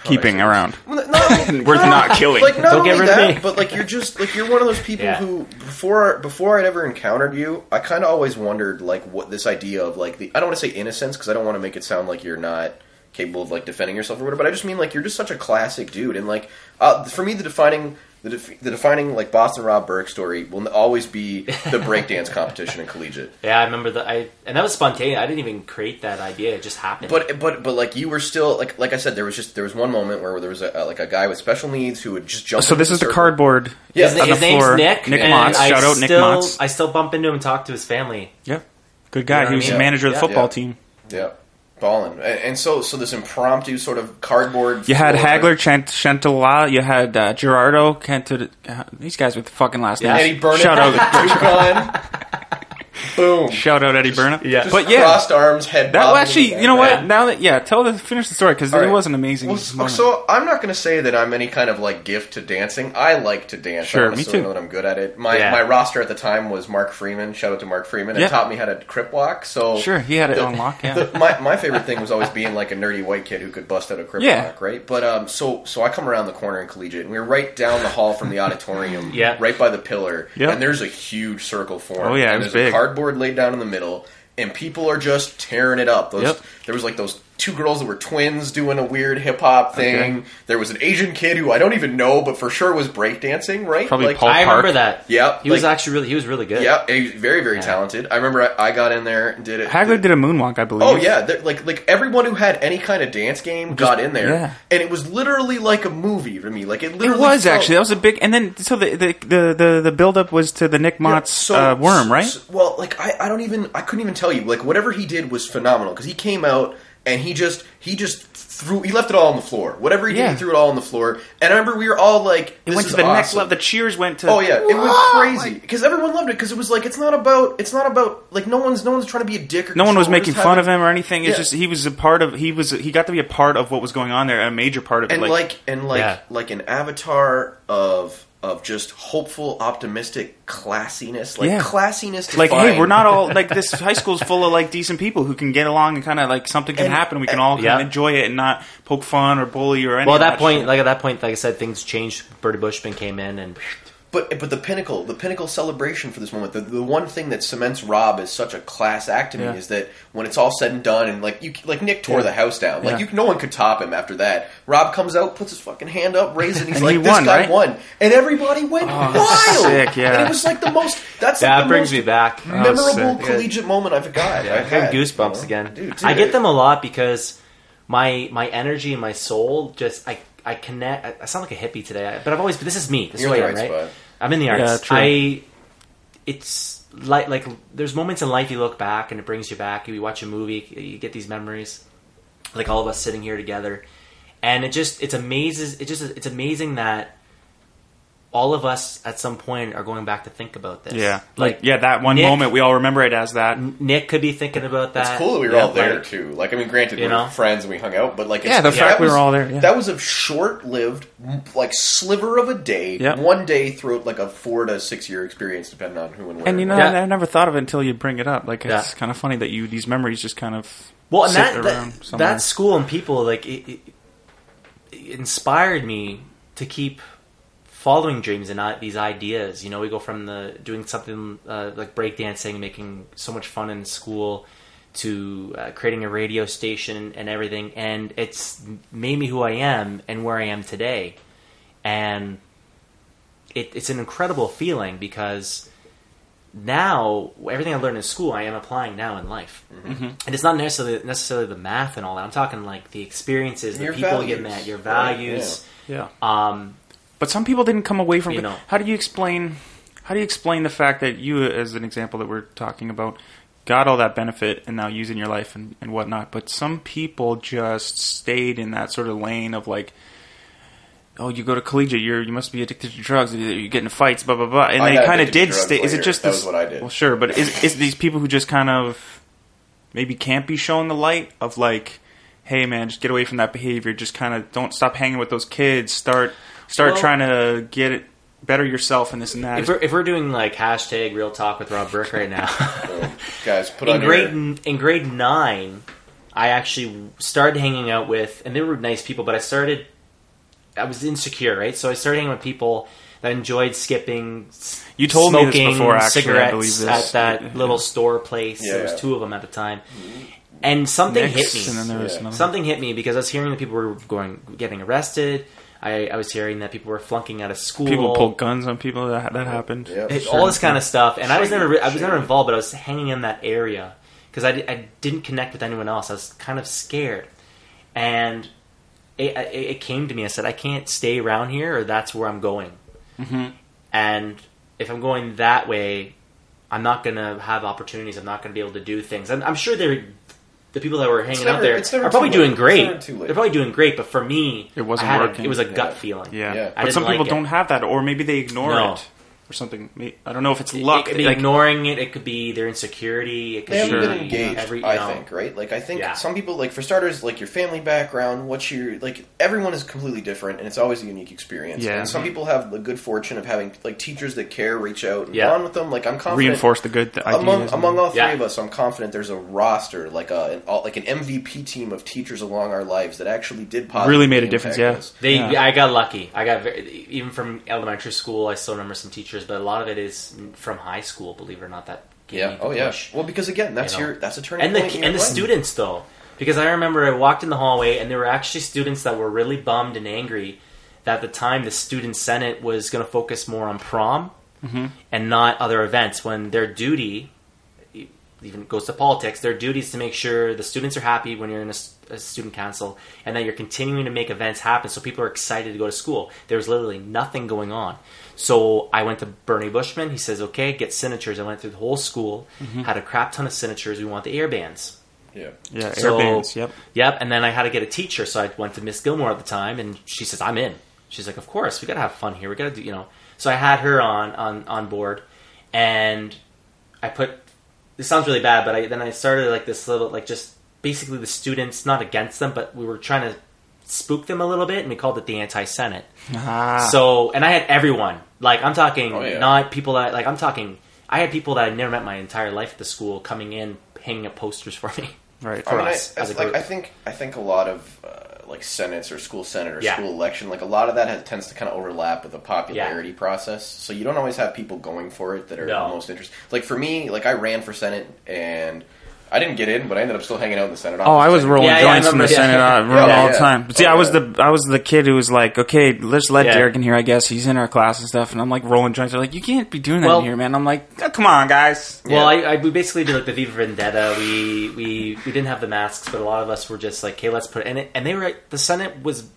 how would I keeping around. Well, not- Worth not killing. Like not Don't get only rid of that, me. but like you're just like you're one of those people Yeah. who before before I'd ever encountered you, I kind of always wondered like what this idea of like the I don't want to say innocence because I don't want to make it sound like you're not capable of like defending yourself or whatever, but I just mean like you're just such a classic dude and like uh, for me the defining the, def- the defining like Boston Rob Burke story will always be the breakdance competition in collegiate. yeah, I remember that. I and that was spontaneous. I didn't even create that idea; it just happened. But but but like you were still like like I said there was just there was one moment where there was a, like a guy with special needs who would just jump. So into this is the cardboard. Yeah, his, on his the name's floor. Nick. Nick and Motz. I Shout out Nick still, Motz. I still bump into him and talk to his family. Yeah, good guy. You know he was I the mean? manager of the football Yeah. team. Yeah, balling. And, so, so this impromptu sort of cardboard. You had Hagler, Chant- you had uh, Gerardo, Cantor. Uh, these guys with the fucking last Yeah. names. Eddie Burnett. Shout out. Boom. shout out Eddie Burnett. Yeah. but yeah, Crossed arms, head. that actually, you know what? Now that yeah, tell the finish the story because it right. was an amazing. Well, so, moment. so I'm not going to say that I'm any kind of like gift to dancing. I like to dance. Sure, I me too. know that I'm good at it. My Yeah. my roster at the time was Mark Freeman. Shout out to Mark Freeman. It Yeah. taught me how to crip walk. So sure, he had it on lock. Yeah, the- my my favorite thing was always being like a nerdy white kid who could bust out a crip Yeah. walk, right? But um, so so I come around the corner in collegiate, and we were right down the hall from the auditorium, Yeah. right by the pillar, Yeah. and there's a huge circle form. Oh, yeah, it and was there's big. a cardboard laid down in the middle, and people are just tearing it up. Those Yep. there was like those two girls that were twins doing a weird hip hop thing. Okay. There was an Asian kid who I don't even know, but for sure was breakdancing, right? Probably like, Paul I Park. remember that. Yep, he was actually really. He was really good. Yeah, very very Yeah. talented. I remember I, I got in there and did it. Hagler did a moonwalk, I believe. Oh yeah, like like everyone who had any kind of dance game got in there, yeah. and it was literally like a movie to me. Like it It literally was felt- actually that was a big, and then so the the the the, the build up was to the Nick Yeah, Mott's so- uh, worm, right? so- well, like I, I don't even I couldn't even tell you. Like whatever he did was phenomenal because he came out and he just he just threw he left it all on the floor. Whatever he did, Yeah. he threw it all on the floor. And I remember we were all like, it went is to the next level. The cheers went to. Oh yeah, it was crazy because everyone loved it because it was like it's not about it's not about like no one's no one's trying to be a dick or No one was making just fun having- of him or anything. It's Yeah. just he was a part of. He was he got to be a part of what was going on there, a major part of it. and like, and like Yeah. like an avatar of of just hopeful, optimistic classiness, like Yeah. classiness. like hey, we're not all like this. High school's full of like decent people who can get along and kind of like something can And- happen. We can and- all kind Yeah. of enjoy it and not poke fun or bully or anything. Well, at that point, like at that point, like I said, things changed. Bernie Bushman came in, and But but the pinnacle, the pinnacle celebration for this moment, the, the one thing that cements Rob as such a class act to me Yeah. is that when it's all said and done, and like you like Nick tore Yeah. the house down, like Yeah. you, no one could top him after that. Rob comes out, puts his fucking hand up, raises it, and he's And like, he "This won, guy right? won," and everybody went Oh, wild. sick, yeah. and it was like the most. That's like that the brings most me back. Oh, memorable sick. collegiate moment I've got. Yeah, I've had, goosebumps you know? again. Dude, I get them a lot because my my energy and my soul just I I connect. I, I sound like a hippie today, but I've always. But this is me. This You're is in who I the am, right right? spot. I'm in the arts. Yeah, true. I. It's like like there's moments in life you look back and it brings you back. You watch a movie, you get these memories, like all of us sitting here together, and it just it's amazes. It just it's amazing that all of us at some point are going back to think about this. yeah, like like yeah, that one Nick- moment we all remember it as that. Nick could be thinking about that. It's cool that we were Yeah, all there like- too. Like, I mean, granted, You we know? were friends and we hung out, but like, it's, Yeah, the that fact we was- were all there, yeah. That was a short-lived, like sliver of a day, Yeah. one day throughout like a four to six-year experience, depending on who and where. And you know, Yeah. I never thought of it until you bring it up. Like it's Yeah. kind of funny that you these memories just kind of Well, and sit that, around that, that school and people like it, it, it inspired me to keep following dreams and not these ideas. You know, we go from the doing something uh, like breakdancing, making so much fun in school, to uh, creating a radio station and everything, and it's made me who I am and where I am today, and it, it's an incredible feeling because now everything I learned in school I am applying now in life, Mm-hmm. and it's not necessarily necessarily the math and all that. I'm talking like the experiences, the Your people you met, your right, values. yeah. Um, But some people didn't come away from You it. know. How do you explain? how do you explain the fact that you, as an example that we're talking about, got all that benefit and now use it in your life and, and whatnot, but some people just stayed in that sort of lane of like, oh, you go to collegiate, you're you must be addicted to drugs, you you get into fights, blah blah blah, and I they kind of did drugs stay. Is it later. just That this? was what I did. Well, sure, but is is these people who just kind of maybe can't be shown the light of like, hey man, just get away from that behavior. Just kind of don't stop hanging with those kids. Start start Well- trying to get it better yourself and this and that. If we're, if we're doing like hashtag real talk with Rob Burke right now, So, guys, put in on grade your. in grade nine, I actually started hanging out with, and they were nice people, but I started. I was insecure, right? So I started hanging with people that enjoyed skipping. You told me this smoking before, actually, I Cigarettes believe this. at that little store place. Yeah, there was two of them at the time, and something Nick's, hit me. and then there was Yeah. Something hit me because I was hearing that people were going getting arrested. I, I was hearing that people were flunking out of school. People pulled guns on people. That that happened. Yep. It- all this kind of stuff, and I was never, I was never involved, but I was hanging in that area because I, I didn't connect with anyone else. I was kind of scared, and it, it, it came to me. I said, I can't stay around here, or that's where I'm going. Mhm. And if I'm going that way, I'm not going to have opportunities. I'm not going to be able to do things. I'm, I'm sure they're. The people that were hanging never- out there are probably too late. doing great. never too late. They're probably doing great, but for me, It wasn't I had a- working. it was a gut Yeah. feeling. Yeah, Yeah. But some people like don't have that, or maybe they ignore No. it or something. I don't know if it's luck. It could be like, ignoring it. It could be their insecurity. It could They haven't be been engaged, Every, you I think, right? Like, I think Yeah. some people, like, for starters, like, your family background, what your, like, everyone is completely different, and it's always a unique experience. Yeah. And some people have the good fortune of having, like, teachers that care, reach out, and Yeah. bond with them. Like, I'm confident. reinforce the good th- ideas. Among, and- among all three Yeah. of us, I'm confident there's a roster, like a an, all- like an MVP team of teachers along our lives that actually did positively Really made a difference, yeah. us. They, Yeah. I got lucky. I got very, even from elementary school. I still remember some teachers, but a lot of it is from high school. Believe it or not, that gave Yeah. Oh yeah. Well, because again, that's You know. your that's a turning and the and the life. students though, because I remember I walked in the hallway and there were actually students that were really bummed and angry that at the time the student senate was going to focus more on prom Mm-hmm. and not other events when their duty even goes to politics their duty is to make sure the students are happy when you're in a student council and that you're continuing to make events happen so people are excited to go to school there was literally nothing going on so i went to bernie bushman he says okay get signatures i went through the whole school Mm-hmm. had a crap ton of signatures we want the air bands Yeah. yeah, air bands. Yep. Yep, and then I had to get a teacher, so I went to Miss Gilmore at the time, and she says, "I'm in." She's like, "Of course, we gotta have fun here. We gotta do, you know." So I had her on on on board, and I put. This sounds really bad, but I then I started like this little like just basically the students, not against them, but we were trying to spook them a little bit, and we called it the anti senate. Ah, So, and I had everyone. Like, I'm talking Oh, yeah. not people that, like, I'm talking, I had people that I'd never met my entire life at the school coming in, hanging up posters for me. right. I mean, us I, as a like, group. I think I think a lot of uh, like senates or school senate or Yeah. school election, like a lot of that has, tends to kind of overlap with the popularity process. So you don't always have people going for it that are No. the most interested. Like for me, like I ran for senate and I didn't get in, but I ended up still hanging out in the senate. Oh, I was rolling Yeah, yeah, I joints from the remember, yeah. Senate uh, Yeah, all yeah. the time. But see, Oh, I was yeah. the I was the kid who was like, okay, let's let Yeah. Derek in here. I guess he's in our class and stuff. And I'm like rolling joints. They're like, you can't be doing that Well- in here, man. I'm like, oh, come on, guys. Well, Yeah. I, I we basically did like the V for Vendetta. We we we didn't have the masks, but a lot of us were just like, "Okay, let's put." And it, and they were the Senate was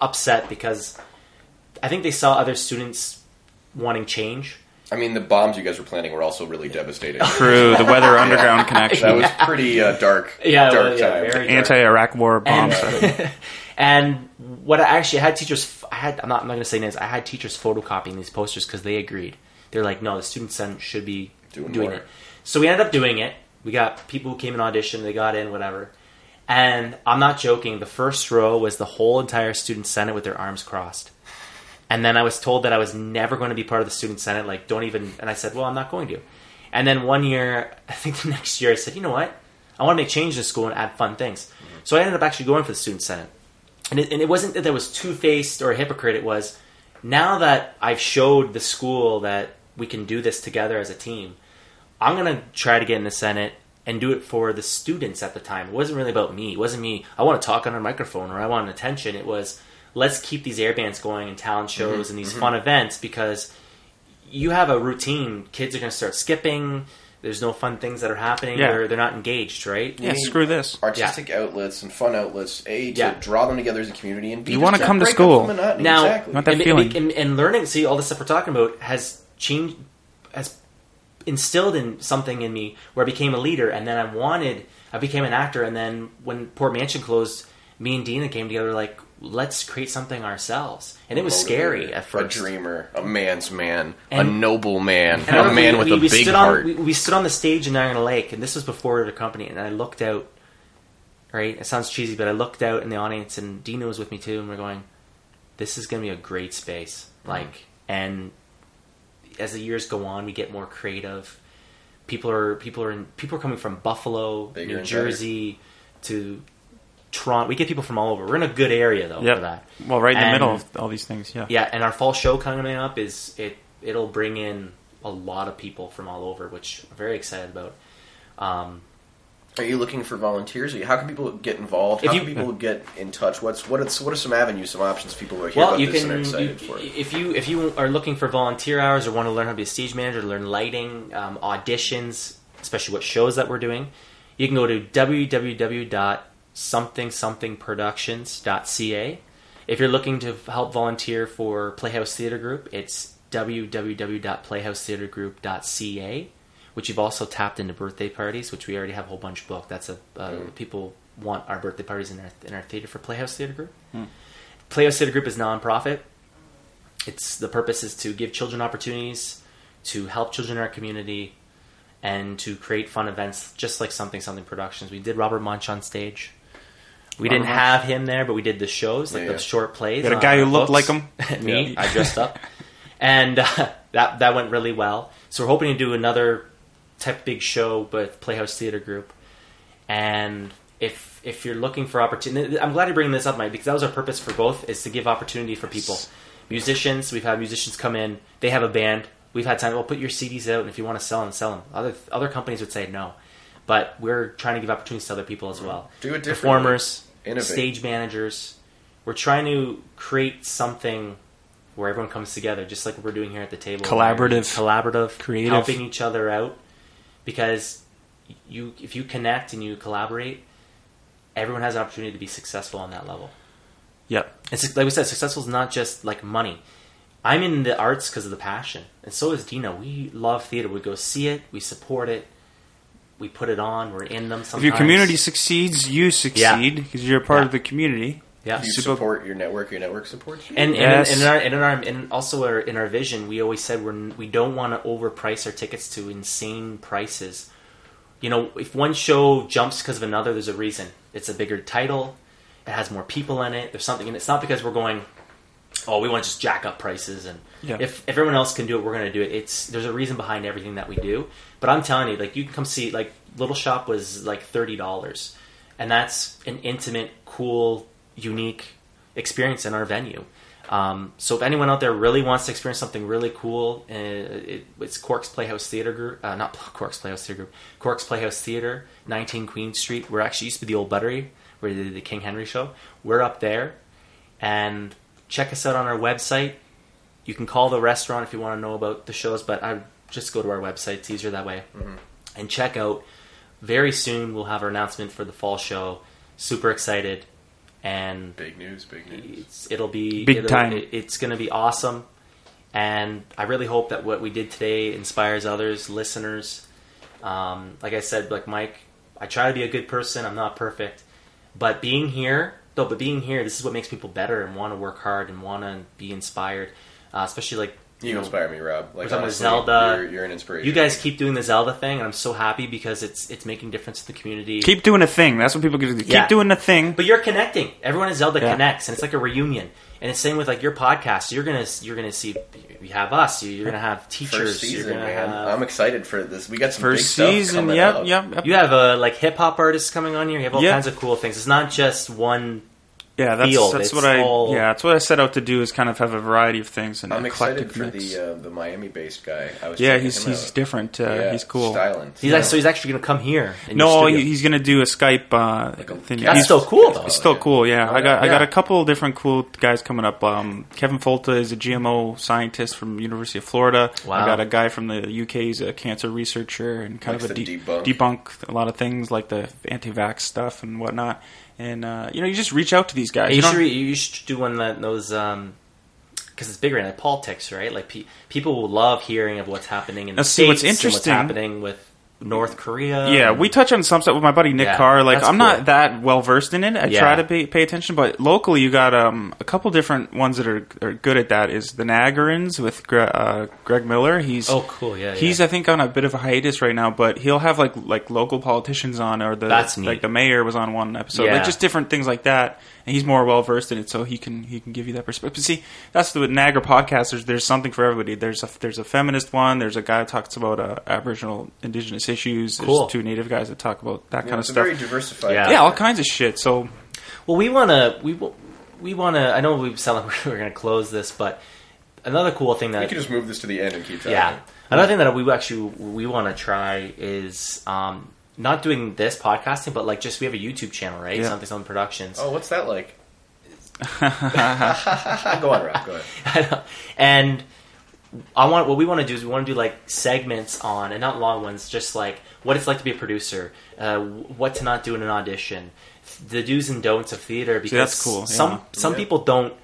upset because I think they saw other students wanting change. I mean, the bombs you guys were planning were also really devastating. True, the Weather Underground connection, that was pretty uh, dark. Yeah, dark well, yeah, time. anti-Iraq war bombs. And, and what I actually I had teachers. I had. I'm not. I'm not going to say names. I had teachers photocopying these posters because they agreed. They're like, no, the student senate should be Doing doing, it. So we ended up doing it. We got people who came in audition. They got in, whatever. And I'm not joking. The first row was the whole entire student senate with their arms crossed. And then I was told that I was never going to be part of the student senate. Like, don't even. And I said, well, I'm not going to. And then one year, I think the next year, I said, you know what? I want to make change in school and add fun things. So I ended up actually going for the student senate. And it, and it wasn't that I was two faced or a hypocrite. It was now that I've showed the school that we can do this together as a team. I'm gonna try to get in the senate and do it for the students at the time. It wasn't really about me. It wasn't me. I want to talk on a microphone or I want attention. It was let's keep these air bands going and talent mm-hmm. shows and these mm-hmm. fun events because you have a routine. Kids are gonna start skipping. There's no fun things that are happening. Yeah. They're, they're not engaged, right? yeah, need- screw this. Artistic outlets and fun outlets, a to Yeah. draw them together as a community, and B, You wanna come to school. Now, exactly. Want that and, feeling. And, and, and learning, see, all the stuff we're talking about has changed. has instilled in something in me where I became a leader, and then I wanted, I became an actor, and then when Port Mansion closed, me and Dina came together like, let's create something ourselves, and it was scary at A dreamer, a man's man, a noble man, And a man we- with we- a we big stood heart. On, we, we stood on the stage in Iron Lake, and this was before the company. And I looked out. Right, it sounds cheesy, but I looked out in the audience, and Dino was with me too, and we're going, "This is going to be a great space." Mm-hmm. Like, and as the years go on, we get more creative. People are people are in, people are coming from Buffalo, Bigger New and Jersey, to Toronto. We get people from all over. We're in a good area though Yep. for that. Well, right in the middle of all these things. Yeah. Yeah, and our fall show coming up is it. It'll bring in a lot of people from all over, which I'm very excited about. Um, Are you looking for volunteers? Or How can people get involved? If How you- can people get in touch? What's what? Is, what are some avenues, some options people are here well, about you this can and are you, excited for it? if you if you are looking for volunteer hours or want to learn how to be a stage manager, learn lighting, um, auditions, especially what shows that we're doing, you can go to www.somethingsomethingproductions.ca. If you're looking to help volunteer for Playhouse Theatre Group, it's www.playhousetheatregroup.ca, which you've also tapped into birthday parties, which we already have a whole bunch booked. That's a uh, people want our birthday parties in our in our theater for Playhouse Theatre Group. Playhouse Theatre Group is nonprofit. It's the purpose is to give children opportunities, to help children in our community, and to create fun events, just like Something Something Productions. We did Robert Munsch on stage. We didn't have him there, but we did the shows, like Yeah, the short plays. You got a guy who looked books. like him? Me, Yeah. I dressed up, and uh, that that went really well. So we're hoping to do another type big show with Playhouse Theater Group, and if if you're looking for opportunity, I'm glad you're bringing this up, Mike, because that was our purpose for both is to give opportunity for people, musicians. We've had musicians come in, they have a band. We've had time. Well, put your CDs out, and if you want to sell them, sell them. Other other companies would say no, but we're trying to give opportunities to other people as mm-hmm. well. Do it differently. Performers, Innovate. stage managers. We're trying to create something where everyone comes together, just like what we're doing here at the table. Collaborative. collaborative, Creative. helping each other out. Because you, if you connect and you collaborate, everyone has an opportunity to be successful on that level. Yep. It's like we said, successful is not just like money. I'm in the arts because of the passion, and so is Dina. We love theater. We go see it, we support it, we put it on. We're in them. Sometimes. If your community succeeds, you succeed because you're a part Yeah. of the community. yeah, you Super- support your network. Your network supports you. And, Yes. and, in our, and in our and also our, in our vision, we always said we're we don't want to overprice our tickets to insane prices. You know, if one show jumps because of another, there's a reason. It's a bigger title. It has more people in it. There's something, and it's not because we're going. Oh, we want to just jack up prices, and Yeah. if, everyone else can do it, we're going to do it. It's there's a reason behind everything that we do. But I'm telling you, like you can come see, like Little Shop was like thirty dollars, and that's an intimate, cool, unique experience in our venue. Um, so if anyone out there really wants to experience something really cool, uh, it, it's Cork's Playhouse Theater Group, uh, not Cork's Playhouse Theater Group, Cork's Playhouse Theater, 19 Queen Street. We're actually used to be the old Buttery, where they did the King Henry show. We're up there, and check us out on our website. You can call the restaurant if you want to know about the shows, but I just go to our website. It's easier that way, and check out. Very soon we'll have our announcement for the fall show. Super excited, and big news. Big news. it's, it'll be Big it'll- time. it- it's going to be awesome, and I really hope that what we did today inspires others, listeners. Um, like I said, like Mike, I try to be a good person. I'm not perfect, but being here, though, but being here, this is what makes people better and want to work hard and want to be inspired. Uh, especially like You know, inspire me, Rob. Like We're talking honestly, Zelda. You're, you're an inspiration. You guys keep doing the Zelda thing, and I'm so happy because it's it's making difference to the community. Keep doing a thing. That's what people get to do. Keep Yeah. doing the thing. But you're connecting. Everyone at Zelda Yeah. connects, and it's like a reunion. And it's same with like your podcast. You're gonna you're gonna see. You have us. You're gonna have teachers. first season, you're man. have. I'm excited for this. We got some big First stuff season. coming Yep, out. yep, yep. you have uh, like hip hop artists coming on here. You have all Yeah. kinds of cool things. It's not just one. Yeah, that's field. that's It's what I all- yeah that's what I set out to do is kind of have a variety of things and I'm excited eclectic for mix. the uh, the Miami based guy. I was yeah, checking he's he's out. different. Uh, Yeah, he's cool. Styling. He's Yeah. like, so he's actually gonna come here. in No, your he- studio. he's gonna do a Skype uh, Like a- thing. That's He's- still cool, though. It's still yeah. cool. Yeah, I got I got a couple different cool guys coming up. Um, Kevin Folta is a GMO scientist from University of Florida. Wow. I got a guy from the UK. He's a cancer researcher and kind Likes of a de- debunk. debunk a lot of things like the anti-vax stuff and whatnot. And uh, you know, you just reach out to these guys. you, You should you should do one that those um, because it's bigger like politics, right? Like pe- people will love hearing of what's happening in Now, the see, what's states and interesting- what's happening with North Korea. Yeah, we touch on some stuff with my buddy Nick Yeah, Carr. Like, I'm cool. not that well versed in it. I Yeah. try to pay, pay attention, but locally, you got um, a couple different ones that are, are good at that. Is the Nagarins with Gre- uh, Greg Miller? He's Oh, cool, yeah, He's yeah. I think on a bit of a hiatus right now, but he'll have like like local politicians on, or the That's neat. like the mayor was on one episode, like just different things like that. And he's more well versed in it, so he can he can give you that perspective. But see, that's the Niagara podcasters. There's something for everybody. There's a there's a feminist one. There's a guy that talks about uh, Aboriginal Indigenous issues. There's Cool. two Native guys that talk about that Yeah, kind of it's stuff. very diversified. Yeah. yeah, all kinds of shit. So Well, we want to we we want to. I know we sound like we're going to close this, but another cool thing that We can just move this to the end and keep talking. yeah, another thing that we actually we want to try is um, not doing this podcasting, but like just we have a YouTube channel, right? Yeah. Something Something Productions. Oh, what's that like? go on, Rob. Go ahead. and I want what we want to do is we want to do like segments on and not long ones, just like what it's like to be a producer, uh, what to not do in an audition, the do's and don'ts of theater. Because that's cool, yeah. Some some Yeah. people don't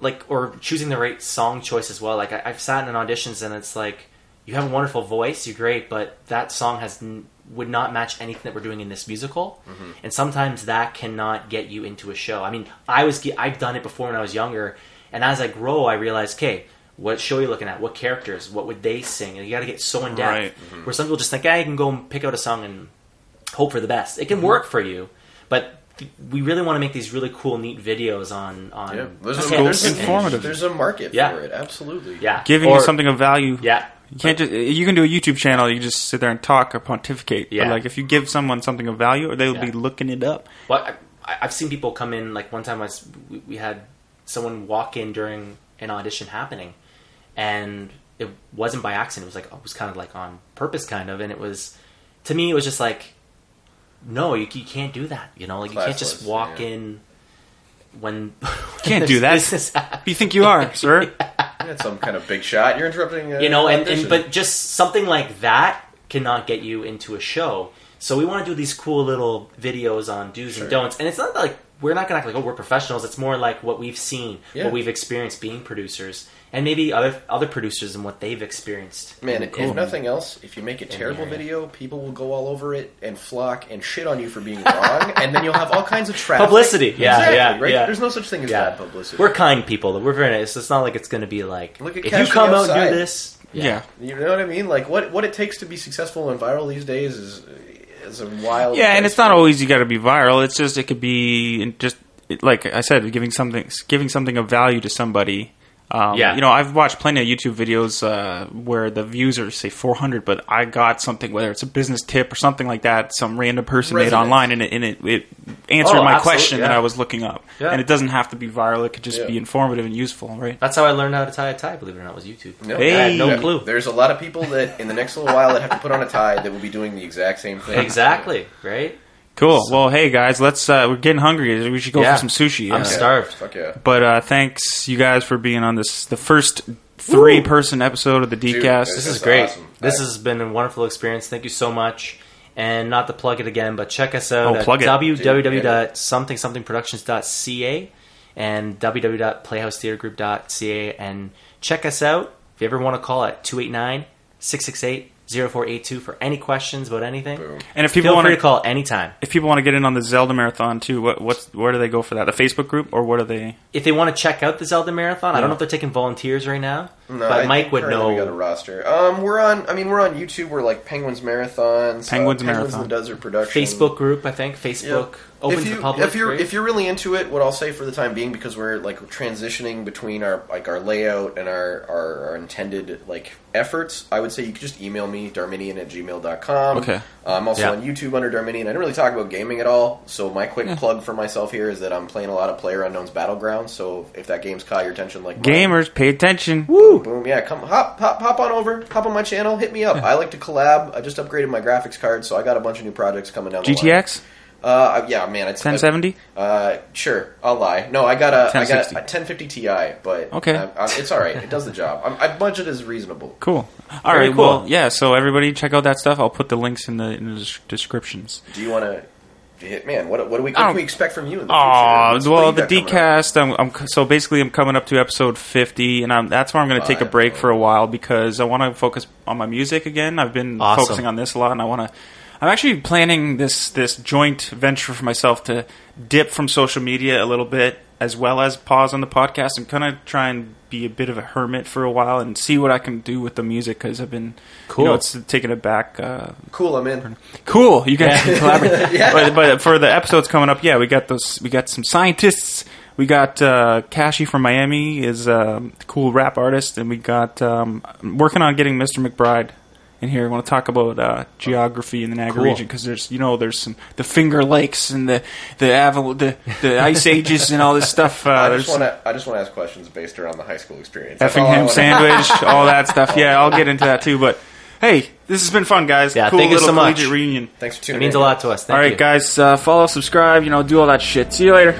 like or choosing the right song choice as well. Like I, I've sat in auditions and it's like you have a wonderful voice, you're great, but that song has n- would not match anything that we're doing in this musical, and sometimes that cannot get you into a show. I mean, I was I've done it before when I was younger, and as I grow, I realize, okay, what show are you looking at? What characters? What would they sing? And you got to get so in depth. Right. Where some people just think, I can go and pick out a song and hope for the best. It can Mm-hmm. work for you, but th- we really want to make these really cool, neat videos on on. Yeah, there's, That's a, cool. there's, Informative. there's a market Yeah. for it. Absolutely. yeah, giving Or- you something of value. Yeah, You can't just you can do a YouTube channel. You just sit there and talk or pontificate. Yeah. But like if you give someone something of value, they'll be looking it up. Well, I, I've seen people come in. Like one time, I was, we, we had someone walk in during an audition happening, and it wasn't by accident. It was like it was kind of like on purpose, kind of. And it was to me, it was just like, no, you, you can't do that. You know, like you can't just walk yeah. in when Can't do that. this is happening. You think you are, sir? You had some kind of big shot. You're interrupting. Uh, you know and, and but just something like that cannot get you into a show so we want to do these cool little videos on do's Sure. and don'ts and it's not like we're not gonna act like oh we're professionals it's more like what we've seen Yeah. what we've experienced being producers and maybe other other producers and what they've experienced Man, And- if and- nothing else, if you make a terrible video, people will go all over it and flock and shit on you for being wrong, and then you'll have all kinds of traffic. Publicity, yeah, exactly, yeah, right. yeah. There's no such thing as yeah bad publicity. we're kind people we're very nice it's not like it's gonna be like Look at if you come Me out and do this Yeah. you know what I mean? Like what what it takes to be successful and viral these days is is a wild. Yeah, and place it's not for- always you got to be viral. It's just it could be just like I said, giving something giving something of value to somebody. Um, Yeah. you know, I've watched plenty of YouTube videos uh, where the views are say 400, but I got something, whether it's a business tip or something like that, some random person made Resonates. online, and it, and it, it answered Oh, my absolutely, question that. I was looking up. Yeah. And it doesn't have to be viral; it could just Yeah. be informative and useful, right? that's how I learned how to tie a tie believe it or not was YouTube No, Hey. I had no Yeah. clue There's a lot of people that in the next little while that have to put on a tie that will be doing the exact same thing. exactly right Cool. Well, hey guys, let's uh, we're getting hungry. We should go Yeah. for some sushi. I'm starved Fuck yeah. But uh, thanks you guys for being on this the first three person episode of the Dude, DCast. This This is is great. awesome. This I- has been a wonderful experience. Thank you so much. And not to plug it again, but check us out Oh, at plug it. www.somethingsomethingproductions.ca and www.playhousetheatergroup.ca and check us out. If you ever want to call at 289 668 0482 for any questions about anything, Boom. and if people feel want free to to call anytime. if people want to get in on the Zelda marathon too, what what's where do they go for that? The Facebook group or what are they? If they want to check out the Zelda Marathon, I don't know if they're taking volunteers right now, No, but I Mike would currently We got a know. roster. Um, we're on. I mean, we're on YouTube. We're like Penguins Marathons, Penguins uh, Marathon. in the Desert Production, Facebook group, I think. Facebook Yeah. Open if you, the public. If you're right? if you're really into it, what I'll say for the time being, because we're like transitioning between our like our layout and our our, our intended like efforts, I would say you could just email me darminian at gmail.com. Okay. Uh, I'm also Yeah. on YouTube under Darminian. I don't really talk about gaming at all, so my quick plug for myself here is that I'm playing a lot of Player Unknown's Battlegrounds. So if that game's caught your attention, like mine, Gamers, pay attention. Boom, boom, yeah, come hop, hop, hop on over, hop on my channel, hit me up. I like to collab. I just upgraded my graphics card, so I got a bunch of new projects coming down. the line. GTX Uh, yeah, man, it's 1070. Uh, sure, I'll lie. No, I got a, I got 1060. a 1050 Ti, but Okay. I, I, it's all right. It does the job. I'm, I budget is reasonable. Cool. All Very right. cool. Well, yeah. So everybody, check out that stuff. I'll put the links in the in the descriptions. Do you want to? man, what, what do we what can we expect from you in the future? Oh What's- well, the you got coming up? decast. I'm, I'm so basically I'm coming up to episode 50, and I'm, that's where I'm going to take a break for a while because I want to focus on my music again. I've been Awesome. focusing on this a lot, and I want to. I'm actually planning this this joint venture for myself to dip from social media a little bit, as well as pause on the podcast and kind of try and be a bit of a hermit for a while and see what I can do with the music because I've been Cool. You know, it's taking it back. Uh, Cool, I'm in. Cool. You can collaborate. but, but for the episodes coming up, yeah, we got those. We got some scientists. We got uh, Cashy from Miami is a cool rap artist, and we got um, working on getting Mr. McBride in here. I want to talk about uh, geography in the Niagara Cool. region because there's you know there's some the Finger Lakes and the the Aval- the the ice ages and all this stuff. Uh, I just want to I just want to ask questions based around the high school experience. That's all Effingham sandwich, all that stuff. Yeah, I'll get into that too. But hey, this has been fun, guys. Yeah, cool thank you little so much. reunion. Thanks for tuning. It means in. a lot to us. Thank All right, you. guys, uh, follow, subscribe, you know, do all that shit. See you later.